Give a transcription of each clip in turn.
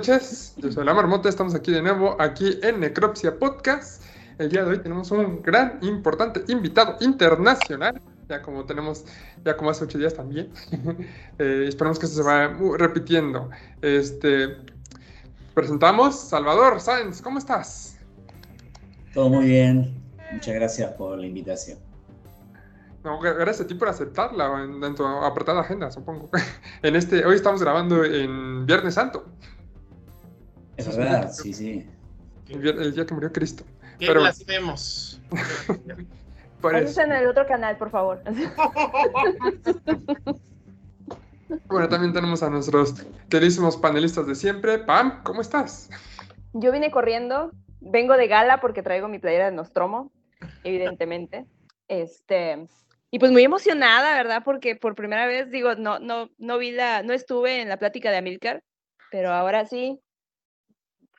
Noches, yo soy La Marmota, estamos aquí de nuevo, aquí en Necropsia Podcast. El día de hoy tenemos un gran, importante invitado internacional, ya como tenemos, ya como hace ocho días también. eh, esperamos que esto se vaya repitiendo. Este, presentamos Salvador Sáenz, ¿cómo estás? Todo muy bien, muchas gracias por la invitación. No, gracias a ti por aceptarla en, tu apretada agenda, supongo. En este, hoy estamos grabando en Viernes Santo. Es verdad, sí, sí. El, día que murió Cristo. ¿Qué Pero... blasfemos? Eso en el otro canal, por favor. bueno, también tenemos a nuestros queridísimos panelistas de siempre. Pam, ¿cómo estás? Yo vine corriendo, vengo de gala porque traigo mi playera de Nostromo, evidentemente. Este, y pues muy emocionada, ¿verdad? Porque por primera vez, digo, no, no, no vi la, no estuve en la plática de Amilcar, pero ahora sí,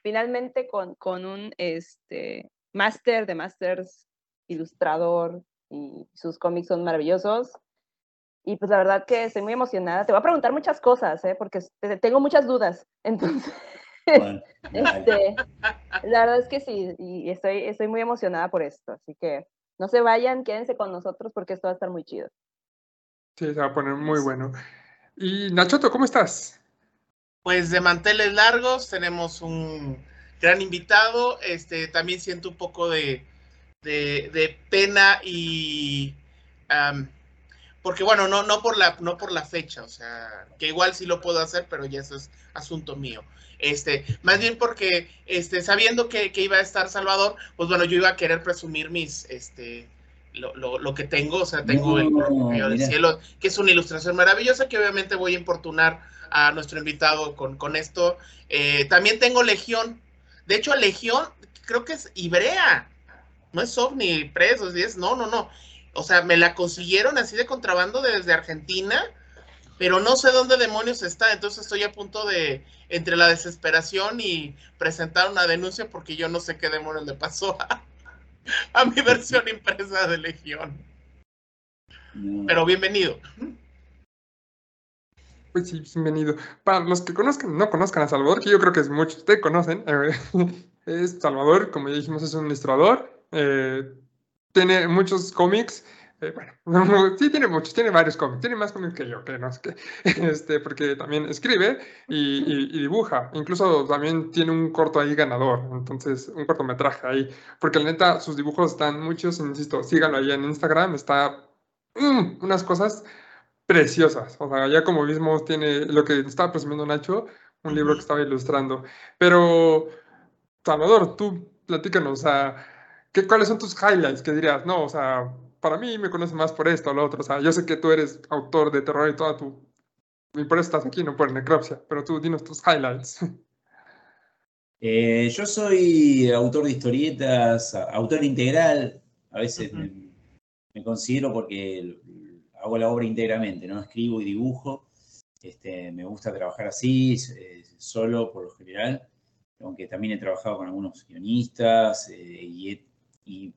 finalmente con, con un este, máster de másters, ilustrador, y sus cómics son maravillosos. Y pues la verdad que estoy muy emocionada. Te voy a preguntar muchas cosas, ¿eh? porque tengo muchas dudas. Entonces, este, la verdad es que sí, y estoy, estoy muy emocionada por esto. Así que no se vayan, quédense con nosotros porque esto va a estar muy chido. Sí, se va a poner muy bueno. Y Nachoto, ¿cómo estás? Pues de manteles largos, tenemos un gran invitado. Este, también siento un poco de, de, pena y porque bueno, no, no por la, no por la fecha, o sea, que igual sí lo puedo hacer, pero ya eso es asunto mío. Este, más bien porque, este, sabiendo que, iba a estar Salvador, pues bueno, yo iba a querer presumir mis, este, lo, que tengo, o sea, tengo el del cielo, que es una ilustración maravillosa que obviamente voy a importunar a nuestro invitado con, con esto. Eh, también tengo Legión, de hecho, Legión creo que es Ibrea, no es OVNI, presos, es, no, no, no. O sea, me la consiguieron así de contrabando desde Argentina pero no sé dónde demonios está, entonces estoy a punto de, entre la desesperación y presentar una denuncia porque yo no sé qué demonios le pasó a, mi versión impresa de Legión. Pero bienvenido. Pues sí, bienvenido. Para los que conozcan, no conozcan a Salvador, que yo creo que muchos de ustedes conocen, eh, es Salvador, como ya dijimos, es un ilustrador, eh, tiene muchos cómics, eh, bueno, sí tiene muchos, tiene varios cómics, tiene más cómics que yo, que no sé qué, este, porque también escribe y, dibuja, incluso también tiene un corto ahí ganador, entonces un cortometraje ahí, porque la neta sus dibujos están muchos, insisto, síganlo ahí en Instagram, está mm, unas cosas preciosas, o sea, ya como mismo tiene lo que estaba presumiendo Nacho, un libro que estaba ilustrando, pero Salvador, tú platícanos, o sea, ¿qué, ¿cuáles son tus highlights? Que dirías, no, o sea, para mí me conoce más por esto o lo otro. O sea, yo sé que tú eres autor de terror y toda tu... Y por eso estás aquí, no por necropsia, pero tú dinos tus highlights. Eh, yo soy autor de historietas, autor integral. A veces me, considero porque hago la obra íntegramente, ¿no? Escribo y dibujo. Este, me gusta trabajar así, eh, solo por lo general, aunque también he trabajado con algunos guionistas eh, y he y,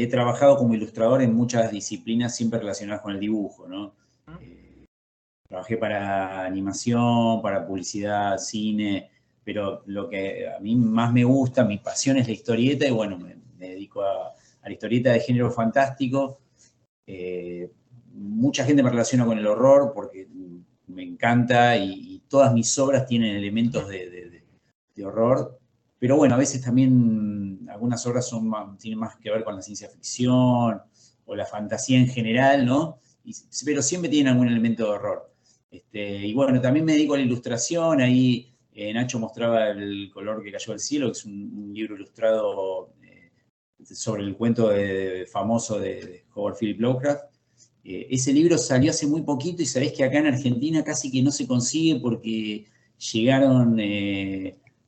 he trabajado como ilustrador en muchas disciplinas siempre relacionadas con el dibujo, ¿no? Eh, trabajé para animación, para publicidad, cine, pero lo que a mí más me gusta, mi pasión es la historieta y bueno, me, dedico a, la historieta de género fantástico. Eh, mucha gente me relaciona con el horror porque me encanta y, todas mis obras tienen elementos de horror, pero bueno, a veces también algunas obras son tienen más que ver con la ciencia ficción o la fantasía en general, ¿no? pero siempre tienen algún elemento de horror. Este, y bueno, también me dedico a la ilustración, ahí eh, Nacho mostraba El color que cayó del cielo, que es un, libro ilustrado eh, sobre el cuento famoso de, Howard Philip Lovecraft. Eh, ese libro salió hace muy poquito y sabés que acá en Argentina casi que no se consigue porque llegaron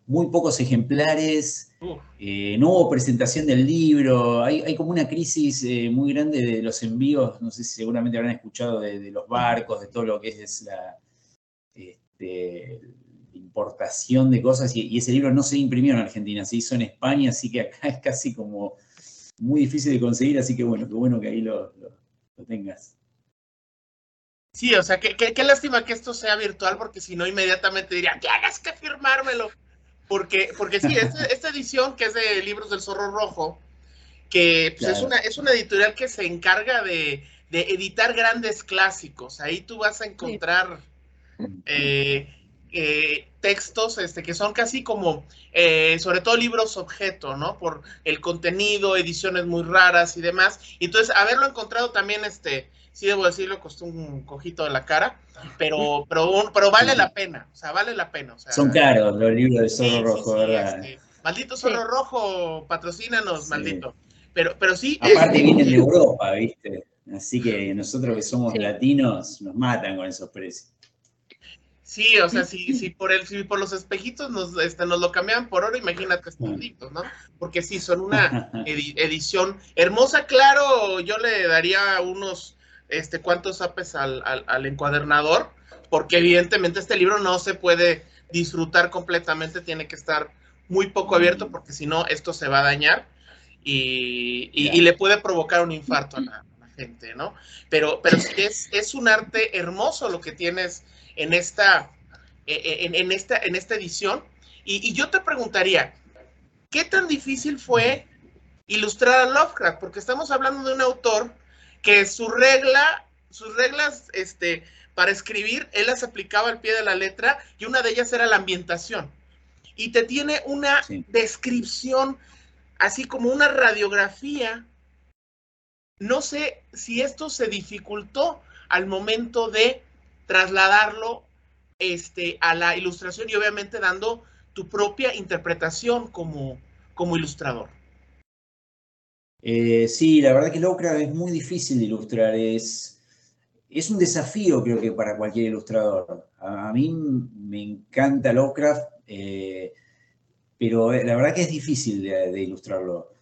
muy pocos ejemplares, eh, no hubo presentación del libro, hay, como una crisis eh, muy grande de los envíos, no sé si seguramente habrán escuchado de, los barcos, de todo lo que es la este, importación de cosas, y, ese libro no se imprimió en Argentina, se hizo en España, así que acá es casi como muy difícil de conseguir, así que bueno, qué bueno que ahí lo tengas. Sí, o sea, qué, qué, lástima que esto sea virtual, porque si no, inmediatamente diría, tienes que firmármelo. Porque, porque sí, esta, edición que es de Libros del Zorro Rojo, que pues, es, una, es una editorial que se encarga de, editar grandes clásicos. Ahí tú vas a encontrar eh, eh, textos este, que son casi como, eh, sobre todo libros objeto, ¿no? Por el contenido, ediciones muy raras y demás. Entonces, haberlo encontrado también, este, sí debo decirlo, costó un cojito de la cara, pero, pero, pero vale la pena, o sea, vale la pena. Son caros los libros de Zorro Rojo, ¿verdad? Este, maldito Zorro Rojo, patrocínanos, maldito. Pero, pero sí. Aparte vienen de Europa, ¿viste? Así que nosotros que somos latinos nos matan con esos precios. Sí, o sea, si, si por el, si por los espejitos nos, este, nos lo cambian por oro, imagínate estos libros, ¿no? Porque sí, son una edición hermosa, claro, yo le daría unos este, cuántos apes al, al, encuadernador, porque evidentemente este libro no se puede disfrutar completamente, tiene que estar muy poco abierto, porque si no, esto se va a dañar y, y, le puede provocar un infarto a la, gente, ¿no? Pero, pero es, es un arte hermoso lo que tienes en esta, e, e, en, en esta, en esta edición. Y, y, yo te preguntaría, ¿qué tan difícil fue ilustrar a Lovecraft? Porque estamos hablando de un autor que su regla, sus reglas este, para escribir, él las aplicaba al pie de la letra y una de ellas era la ambientación. Y te tiene una descripción, así como una radiografía. No sé si esto se dificultó al momento de trasladarlo este, a la ilustración y obviamente dando tu propia interpretación como, como ilustrador. Eh, sí, la verdad que Lovecraft es muy difícil de ilustrar, es, un desafío creo que para cualquier ilustrador. A, mí me encanta Lovecraft, eh, pero la verdad que es difícil de, ilustrarlo.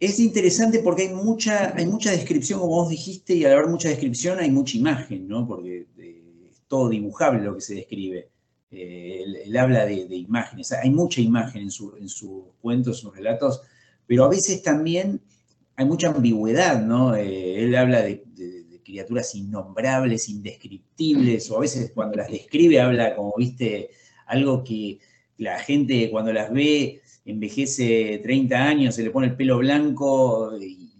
Es interesante porque hay mucha, descripción, como vos dijiste, y al haber mucha descripción hay mucha imagen, ¿no? Porque eh, es todo dibujable lo que se describe. él, habla de, imágenes, hay mucha imagen en sus cuentos, en sus relatos, pero a veces también hay mucha ambigüedad, ¿no? Eh, él habla de, criaturas innombrables, indescriptibles, o a veces cuando las describe habla como, viste, algo que la gente cuando las ve envejece 30 años, se le pone el pelo blanco, y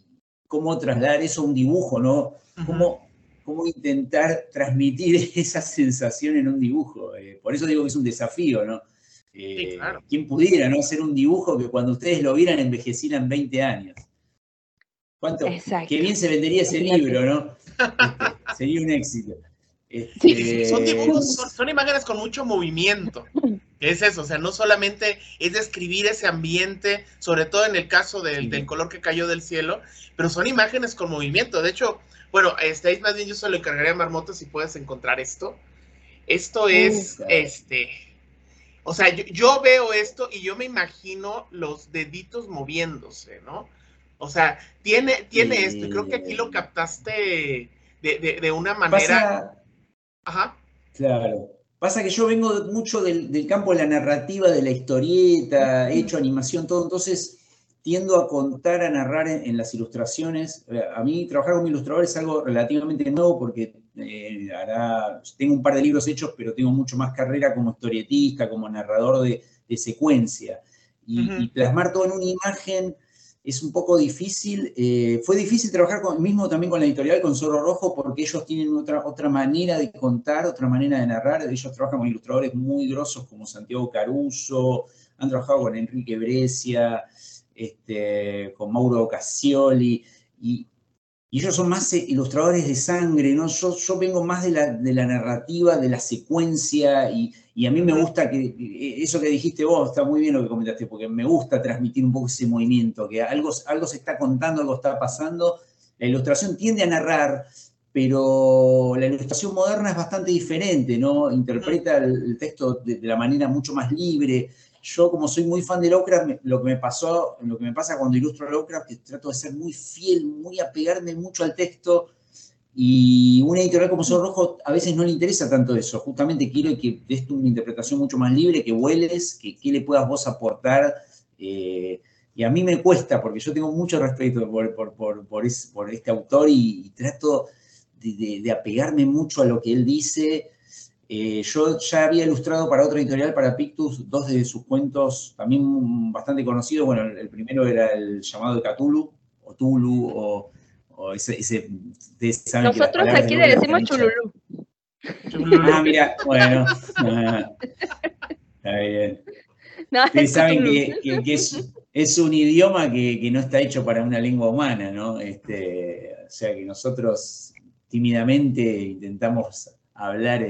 cómo trasladar eso a un dibujo, ¿no? ¿Cómo, cómo intentar transmitir esa sensación en un dibujo? Eh, por eso digo que es un desafío, ¿no? Eh, ¿Quién pudiera no hacer un dibujo que cuando ustedes lo vieran envejecieran 20 años? ¿Cuánto? Qué bien se vendería ese libro, ¿no? Este, sería un éxito. Este, son dibujos, son, imágenes con mucho movimiento. Es eso, o sea, no solamente es describir ese ambiente, sobre todo en el caso del, color que cayó del cielo, pero son imágenes con movimiento. De hecho, bueno, este, más bien yo se lo encargaría a Marmota si puedes encontrar esto. Esto es, este, o sea, yo, veo esto y yo me imagino los deditos moviéndose, ¿no? O sea, tiene, tiene esto, y creo que aquí lo captaste de, una manera. Ajá. Claro. Pasa que yo vengo mucho del, campo de la narrativa, de la historieta, he hecho animación, todo, entonces tiendo a contar, a narrar en, las ilustraciones. A mí trabajar como ilustrador es algo relativamente nuevo porque eh, tengo un par de libros hechos, pero tengo mucho más carrera como historietista, como narrador de, secuencia. Y, plasmar todo en una imagen es un poco difícil. Eh, fue difícil trabajar con, mismo también con la editorial, con Zorro Rojo, porque ellos tienen otra, otra manera de contar, otra manera de narrar. Ellos trabajan con ilustradores muy grosos como Santiago Caruso, han trabajado con Enrique Brescia, este, con Mauro Cassioli. Y, y ellos son más eh, ilustradores de sangre, ¿no? Yo, yo vengo más de la, de la, narrativa, de la secuencia, y, a mí me gusta que e, eso que dijiste vos, está muy bien lo que comentaste, porque me gusta transmitir un poco ese movimiento, que algo, algo se está contando, algo está pasando. La ilustración tiende a narrar, pero la ilustración moderna es bastante diferente, ¿no? Interpreta el, texto de, de, la manera mucho más libre, yo, como soy muy fan de Lovecraft, lo que me pasó, lo que me pasa cuando ilustro Lovecraft, que trato de ser muy fiel, muy apegarme mucho al texto. Y una editorial como Sol Rojo a veces no le interesa tanto eso. Justamente quiere que des una interpretación mucho más libre, que vueles, que, que le puedas vos aportar. Eh, y a mí me cuesta, porque yo tengo mucho respeto por, por, por, por, este autor y, trato de, apegarme mucho a lo que él dice. Eh, yo ya había ilustrado para otro editorial, para Pictus, dos de sus cuentos también bastante conocidos. Bueno, el, primero era el llamado de Cthulhu, o Tulu, o, ese, Nosotros aquí le decimos Chululú. Ah, mira, bueno. está bien. Ustedes saben que, es, un idioma que, no está hecho para una lengua humana, ¿no? Este, o sea que nosotros tímidamente intentamos hablar,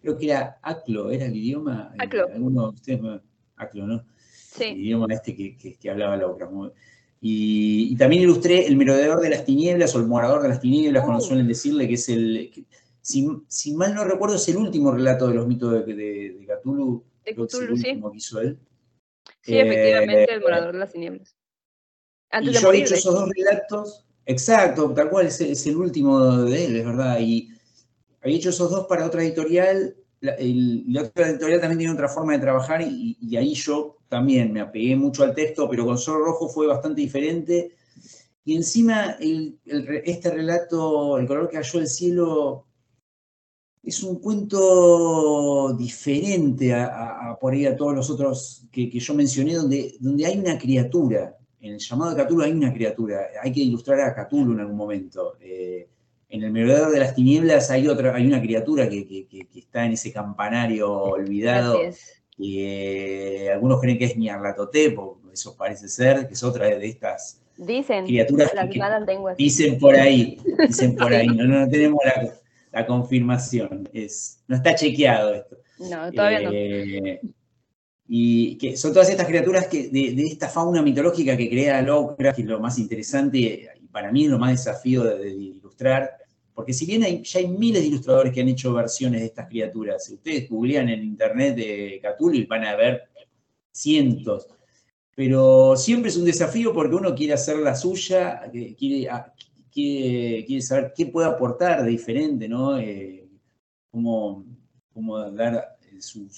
creo que era Aclo, ¿era el idioma? Aclo. Alguno de ustedes, Aclo, ¿no? Sí. El idioma este que, hablaba la obra. Y, también ilustré El merodeador de las tinieblas o El morador de las tinieblas, como oh. suelen decirle, que es el... si, mal no recuerdo, es el último relato de los mitos de, de, de Cthulhu de Cthulhu, sí. Sí, efectivamente, el morador de las tinieblas. y yo he hecho esos dos relatos, exacto, tal cual, es, el último de él, es verdad. Y había hecho esos dos para otra editorial. La, otra editorial también tiene otra forma de trabajar y, ahí yo también me apegué mucho al texto, pero con Sol Rojo fue bastante diferente. Y encima este relato, El color que cayó el cielo, es un cuento diferente a, por ahí a todos los otros que, yo mencioné, donde, donde hay una criatura. En el llamado de Cthulhu hay una criatura. Hay que ilustrar a Cthulhu en algún momento. Eh, en el merodeador de las tinieblas hay otra, hay una criatura que, está en ese campanario olvidado. Que algunos creen que es Nyarlathotep, eso parece ser, que es otra de estas dicen, criaturas que, dicen por ahí, dicen por ahí. No, no tenemos la, la confirmación. Es, no está chequeado esto. No, todavía no. Eh, y que son todas estas criaturas que, de, esta fauna mitológica que crea Lovecraft, que es lo más interesante para mí es lo más desafío de, ilustrar, porque si bien ya hay miles de ilustradores que han hecho versiones de estas criaturas, si ustedes googlean en internet de Cthulhu y van a ver cientos, pero siempre es un desafío porque uno quiere hacer la suya, quiere, quiere, saber qué puede aportar de diferente, ¿no? Eh, cómo, dar eh, su,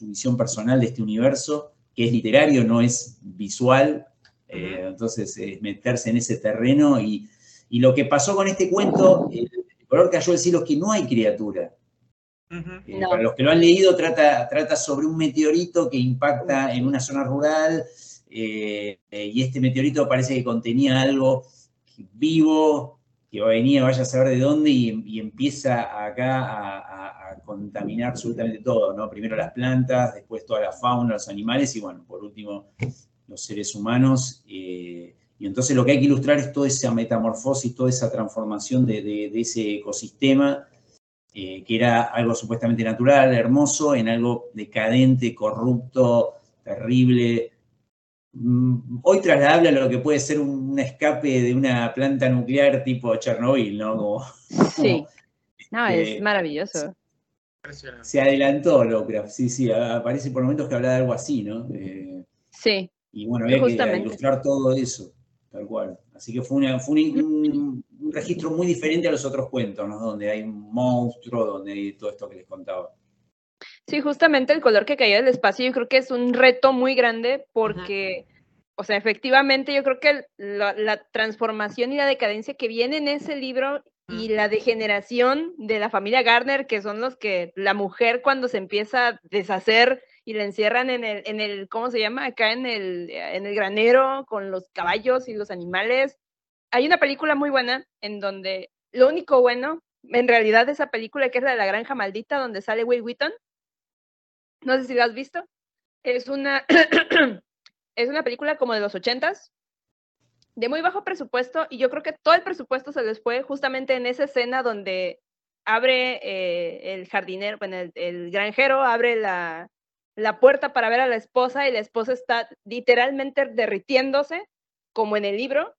visión personal de este universo, que es literario, no es visual. Eh, entonces, es meterse en ese terreno. Y, lo que pasó con este cuento, el, color cayó del cielo, es que no hay criatura. Para los que lo han leído, trata, trata sobre un meteorito que impacta en una zona rural y este meteorito parece que contenía algo vivo, que venía, vaya a saber de dónde, y, empieza acá a, contaminar absolutamente todo, ¿no? Primero las plantas, después toda la fauna, los animales, y bueno, por último, los seres humanos. Eh, y entonces lo que hay que ilustrar es toda esa metamorfosis, toda esa transformación de, ese ecosistema, eh, que era algo supuestamente natural, hermoso, en algo decadente, corrupto, terrible, Mm, hoy trasladable a lo que puede ser un escape de una planta nuclear tipo Chernobyl, ¿no? sí. no, es este, maravilloso. Se adelantó Lovecraft, sí, sí, aparece por momentos que habla de algo así, ¿no? Eh, sí. Y bueno, había que ilustrar todo eso, tal cual. Así que fue, un, registro muy diferente a los otros cuentos, ¿no? Donde hay un monstruo, donde hay todo esto que les contaba. Sí, justamente el color que caía del espacio yo creo que es un reto muy grande porque, o sea, efectivamente yo creo que la, transformación y la decadencia que viene en ese libro y la degeneración de la familia Garner, que son los que la mujer cuando se empieza a deshacer y la encierran en el, en el ¿cómo se llama? Acá en el, en el granero con los caballos y los animales. Hay una película muy buena en donde lo único bueno, en realidad, de esa película que es la de la granja maldita, donde sale Will Wheaton, no sé si la has visto. Es una, es una película como de los ochentas, de muy bajo presupuesto, y yo creo que todo el presupuesto se les fue justamente en esa escena donde abre eh, el jardinero, bueno, el, granjero abre la, la, puerta para ver a la esposa y la esposa está literalmente derritiéndose, como en el libro.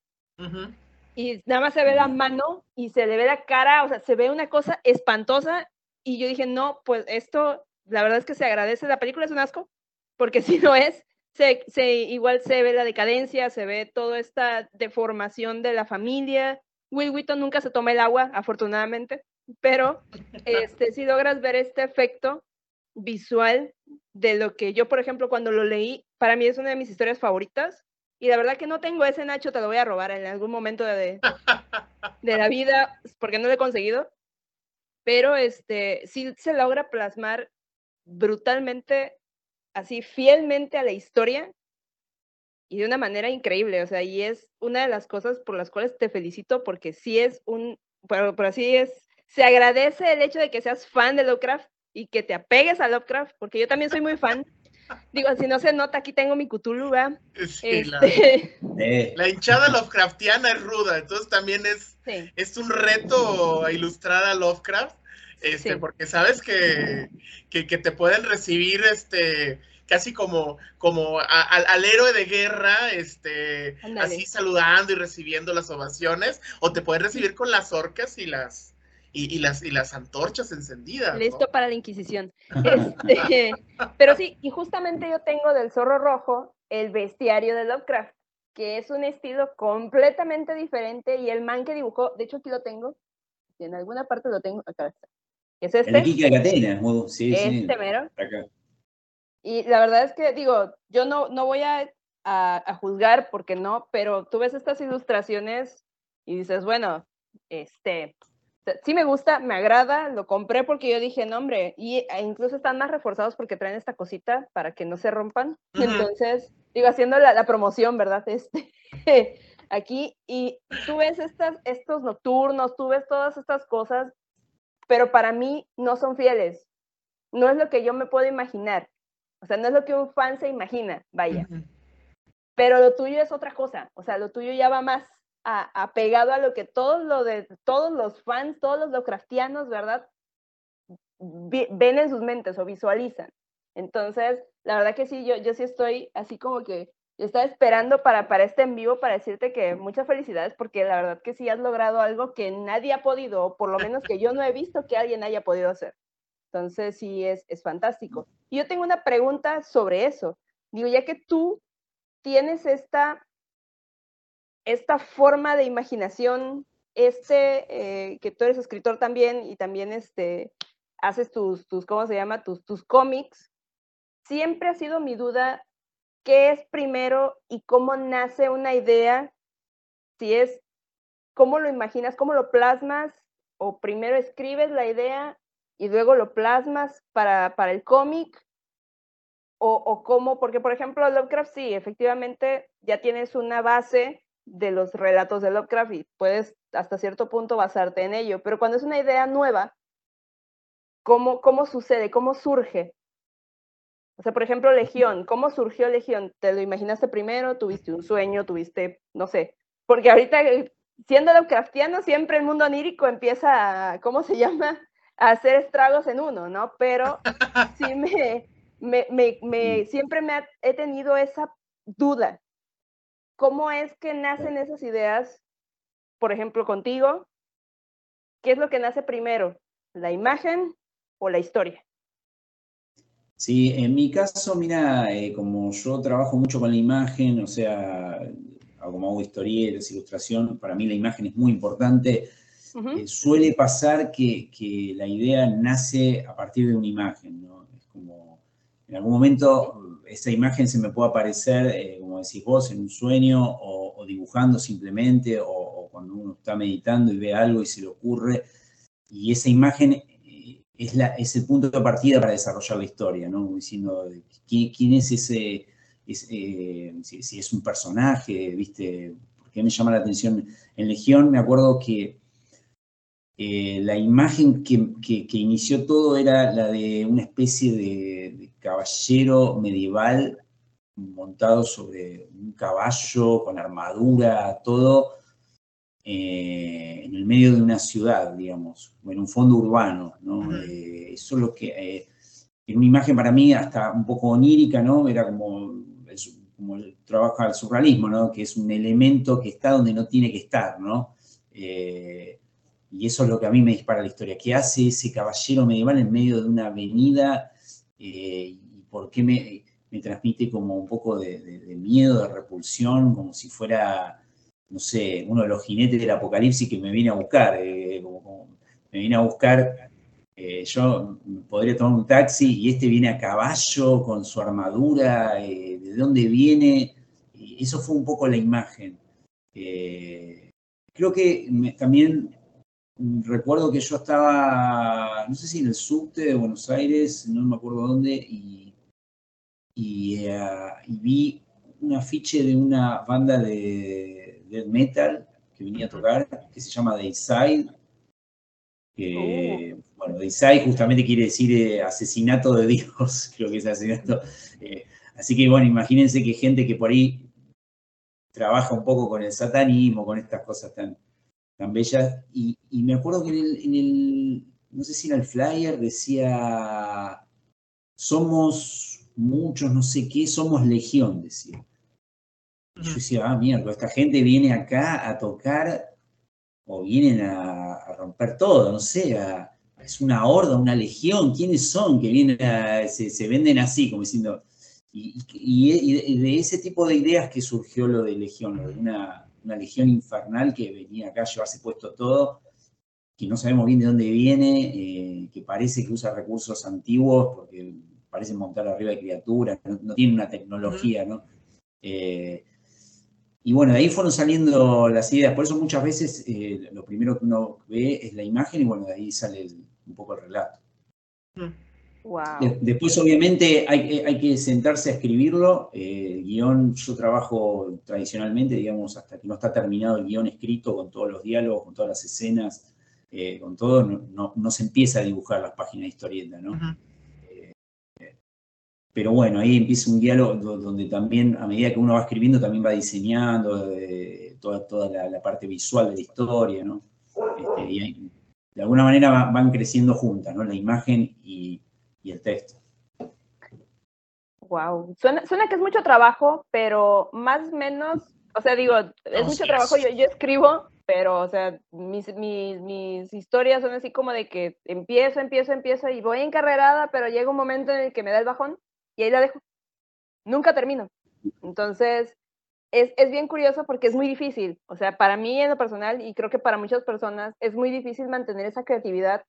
Y nada más se ve la mano y se le ve la cara, o sea, se ve una cosa espantosa. Y yo dije, no, pues esto la verdad es que se agradece. La película es un asco, porque si no es, se, se, igual se ve la decadencia, se ve toda esta deformación de la familia. Will Wheaton nunca se toma el agua, afortunadamente, pero este, si logras ver este efecto visual de lo que yo, por ejemplo, cuando lo leí, para mí es una de mis historias favoritas y la verdad que no tengo ese Nacho, te lo voy a robar en algún momento de, de la vida, porque no lo he conseguido, pero este, sí se logra plasmar brutalmente, así fielmente a la historia y de una manera increíble, o sea, y es una de las cosas por las cuales te felicito porque sí es un, pero, pero así es, se agradece el hecho de que seas fan de Lovecraft y que te apegues a Lovecraft, porque yo también soy muy fan. Digo, si no se nota, aquí tengo mi Cthulhu, ¿verdad? Sí, la, Este, Eh, la hinchada Lovecraftiana es ruda, entonces también es, sí, es un reto a ilustrar a Lovecraft, este, Sí. porque sabes que, que, que te pueden recibir este casi como, como a- al, al héroe de guerra, este, así saludando y recibiendo las ovaciones, o te pueden recibir con las orcas y las y, y las y las antorchas encendidas. ¿no? listo para la Inquisición. Este, pero sí, y justamente yo tengo del Zorro Rojo el bestiario de Lovecraft, que es un estilo completamente diferente y el man que dibujó, de hecho aquí lo tengo, en alguna parte lo tengo, acá está. Es el de este, Catena, sí, sí, este mero. acá. Y la verdad es que, digo, yo no, no voy a, a- a juzgar porque no, pero tú ves estas ilustraciones y dices, bueno, este, sí me gusta, me agrada, lo compré porque yo dije, no, hombre, y e incluso están más reforzados porque traen esta cosita para que no se rompan. Entonces, digo, haciendo la, la promoción, ¿verdad? Este, aquí, y tú ves estas, estos nocturnos, tú ves todas estas cosas, pero para mí no son fieles. No es lo que yo me puedo imaginar. O sea, no es lo que un fan se imagina, vaya. Pero lo tuyo es otra cosa. O sea, lo tuyo ya va más a- apegado a lo que todos lo de todos los fans, todos los Lovecraftianos, ¿verdad? Ven en sus mentes o visualizan. Entonces, la verdad que sí, yo, yo sí estoy así como que yo estaba esperando para, para este en vivo para decirte que muchas felicidades porque la verdad que sí has logrado algo que nadie ha podido, o por lo menos que yo no he visto que alguien haya podido hacer. Entonces, sí, es, es fantástico. Y yo tengo una pregunta sobre eso. Digo, ya que tú tienes esta, esta forma de imaginación, este, eh, que tú eres escritor también y también este, haces tus, tus, ¿cómo se llama? Tus, tus cómics. Siempre ha sido mi duda, ¿qué es primero y cómo nace una idea? Si es, ¿cómo lo imaginas? ¿Cómo lo plasmas? ¿O primero escribes la idea y luego lo plasmas para, para el cómic? O, o cómo, porque por ejemplo Lovecraft sí, efectivamente ya tienes una base de los relatos de Lovecraft y puedes hasta cierto punto basarte en ello, pero cuando es una idea nueva, ¿cómo, cómo sucede? ¿Cómo surge? O sea, por ejemplo, Legión, ¿cómo surgió Legión? ¿Te lo imaginaste primero? ¿Tuviste un sueño? ¿Tuviste, no sé? Porque ahorita, eh, siendo Lovecraftiano, siempre el mundo onírico empieza a, ¿cómo se llama? A hacer estragos en uno, ¿no? Pero sí me, me, me, me- siempre me ha- he tenido esa duda. ¿Cómo es que nacen esas ideas, por ejemplo, contigo? ¿Qué es lo que nace primero? ¿La imagen o la historia? Sí, en mi caso, mira, eh, como yo trabajo mucho con la imagen, o sea, como hago historietas, ilustración, para mí la imagen es muy importante. Eh, suele pasar que, que la idea nace a partir de una imagen, ¿no? Es como, en algún momento esa imagen se me puede aparecer, eh, como decís vos, en un sueño o, dibujando simplemente, o, cuando uno está meditando y ve algo y se le ocurre, y esa imagen eh, es, la, es el punto de partida para desarrollar la historia, ¿no? Diciendo quién, es ese, es, eh, si, es un personaje, ¿viste? Porque me llama la atención. En Legión me acuerdo que la imagen que, que- inició todo era la de una especie de caballero medieval montado sobre un caballo con armadura, todo eh, en el medio de una ciudad, digamos, en un fondo urbano, ¿no? Eh, eso es lo que eh, es una imagen para mí hasta un poco onírica, ¿no? Era como, es como el trabajo del surrealismo, ¿no? Que es un elemento que está donde no tiene que estar, ¿no? Eh, y eso es lo que a mí me dispara la historia. ¿Qué hace ese caballero medieval en medio de una avenida? Eh, ¿Y por qué me, me transmite como un poco de, miedo, de repulsión, como si fuera, no sé, uno de los jinetes del apocalipsis que me viene a buscar? eh, me viene a buscar, eh, yo podría tomar un taxi y este viene a caballo con su armadura, ¿de dónde viene? Eso fue un poco la imagen. creo que también recuerdo que yo estaba, no sé si en el subte de Buenos Aires, no me acuerdo dónde, y, y, vi un afiche de una banda de death metal que venía a tocar, que se llama Dayside. Que, oh. Bueno, Dayside justamente quiere decir eh, asesinato de Dios, creo que es asesinato. Eh, así que bueno, imagínense que gente que por ahí trabaja un poco con el satanismo, con estas cosas tan, tan bellas. Y, me acuerdo que en el, no sé si en el flyer decía, somos muchos, no sé qué, somos legión, decía. Y yo decía, ah, mierda, esta gente viene acá a tocar o vienen a, romper todo, no sé, es una horda, una legión, ¿quiénes son que vienen a, se, venden así, como diciendo, y, de ese tipo de ideas que surgió lo de legión, lo de una, legión infernal que venía acá a llevarse puesto todo, que no sabemos bien de dónde viene, eh, que parece que usa recursos antiguos porque parece montar arriba de criaturas, no, tiene una tecnología, ¿no? Eh, y bueno, de ahí fueron saliendo las ideas. Por eso muchas veces eh, lo primero que uno ve es la imagen y bueno, de ahí sale un poco el relato. Wow. después, obviamente, hay, hay, que sentarse a escribirlo. Eh, el guion, yo trabajo tradicionalmente, digamos, hasta que no está terminado el guion escrito, con todos los diálogos, con todas las escenas, eh, con todo, no, no, se empieza a dibujar las páginas de historieta, ¿no? pero bueno, ahí empieza un diálogo donde también, a medida que uno va escribiendo, también va diseñando eh, toda, toda la, parte visual de la historia, ¿no? Este, y de alguna manera van creciendo juntas, ¿no? La imagen y, el texto. Wow, suena, suena, que es mucho trabajo, pero más o menos, o sea, digo, es mucho trabajo, yo, yo escribo, pero, o sea, mis, mis, mis, historias son así como de que empiezo, empiezo, empiezo y voy encarrerada, pero llega un momento en el que me da el bajón y ahí la dejo. Nunca termino. Entonces, es, es, bien curioso porque es muy difícil. O sea, para mí en lo personal, y creo que para muchas personas, es muy difícil mantener esa creatividad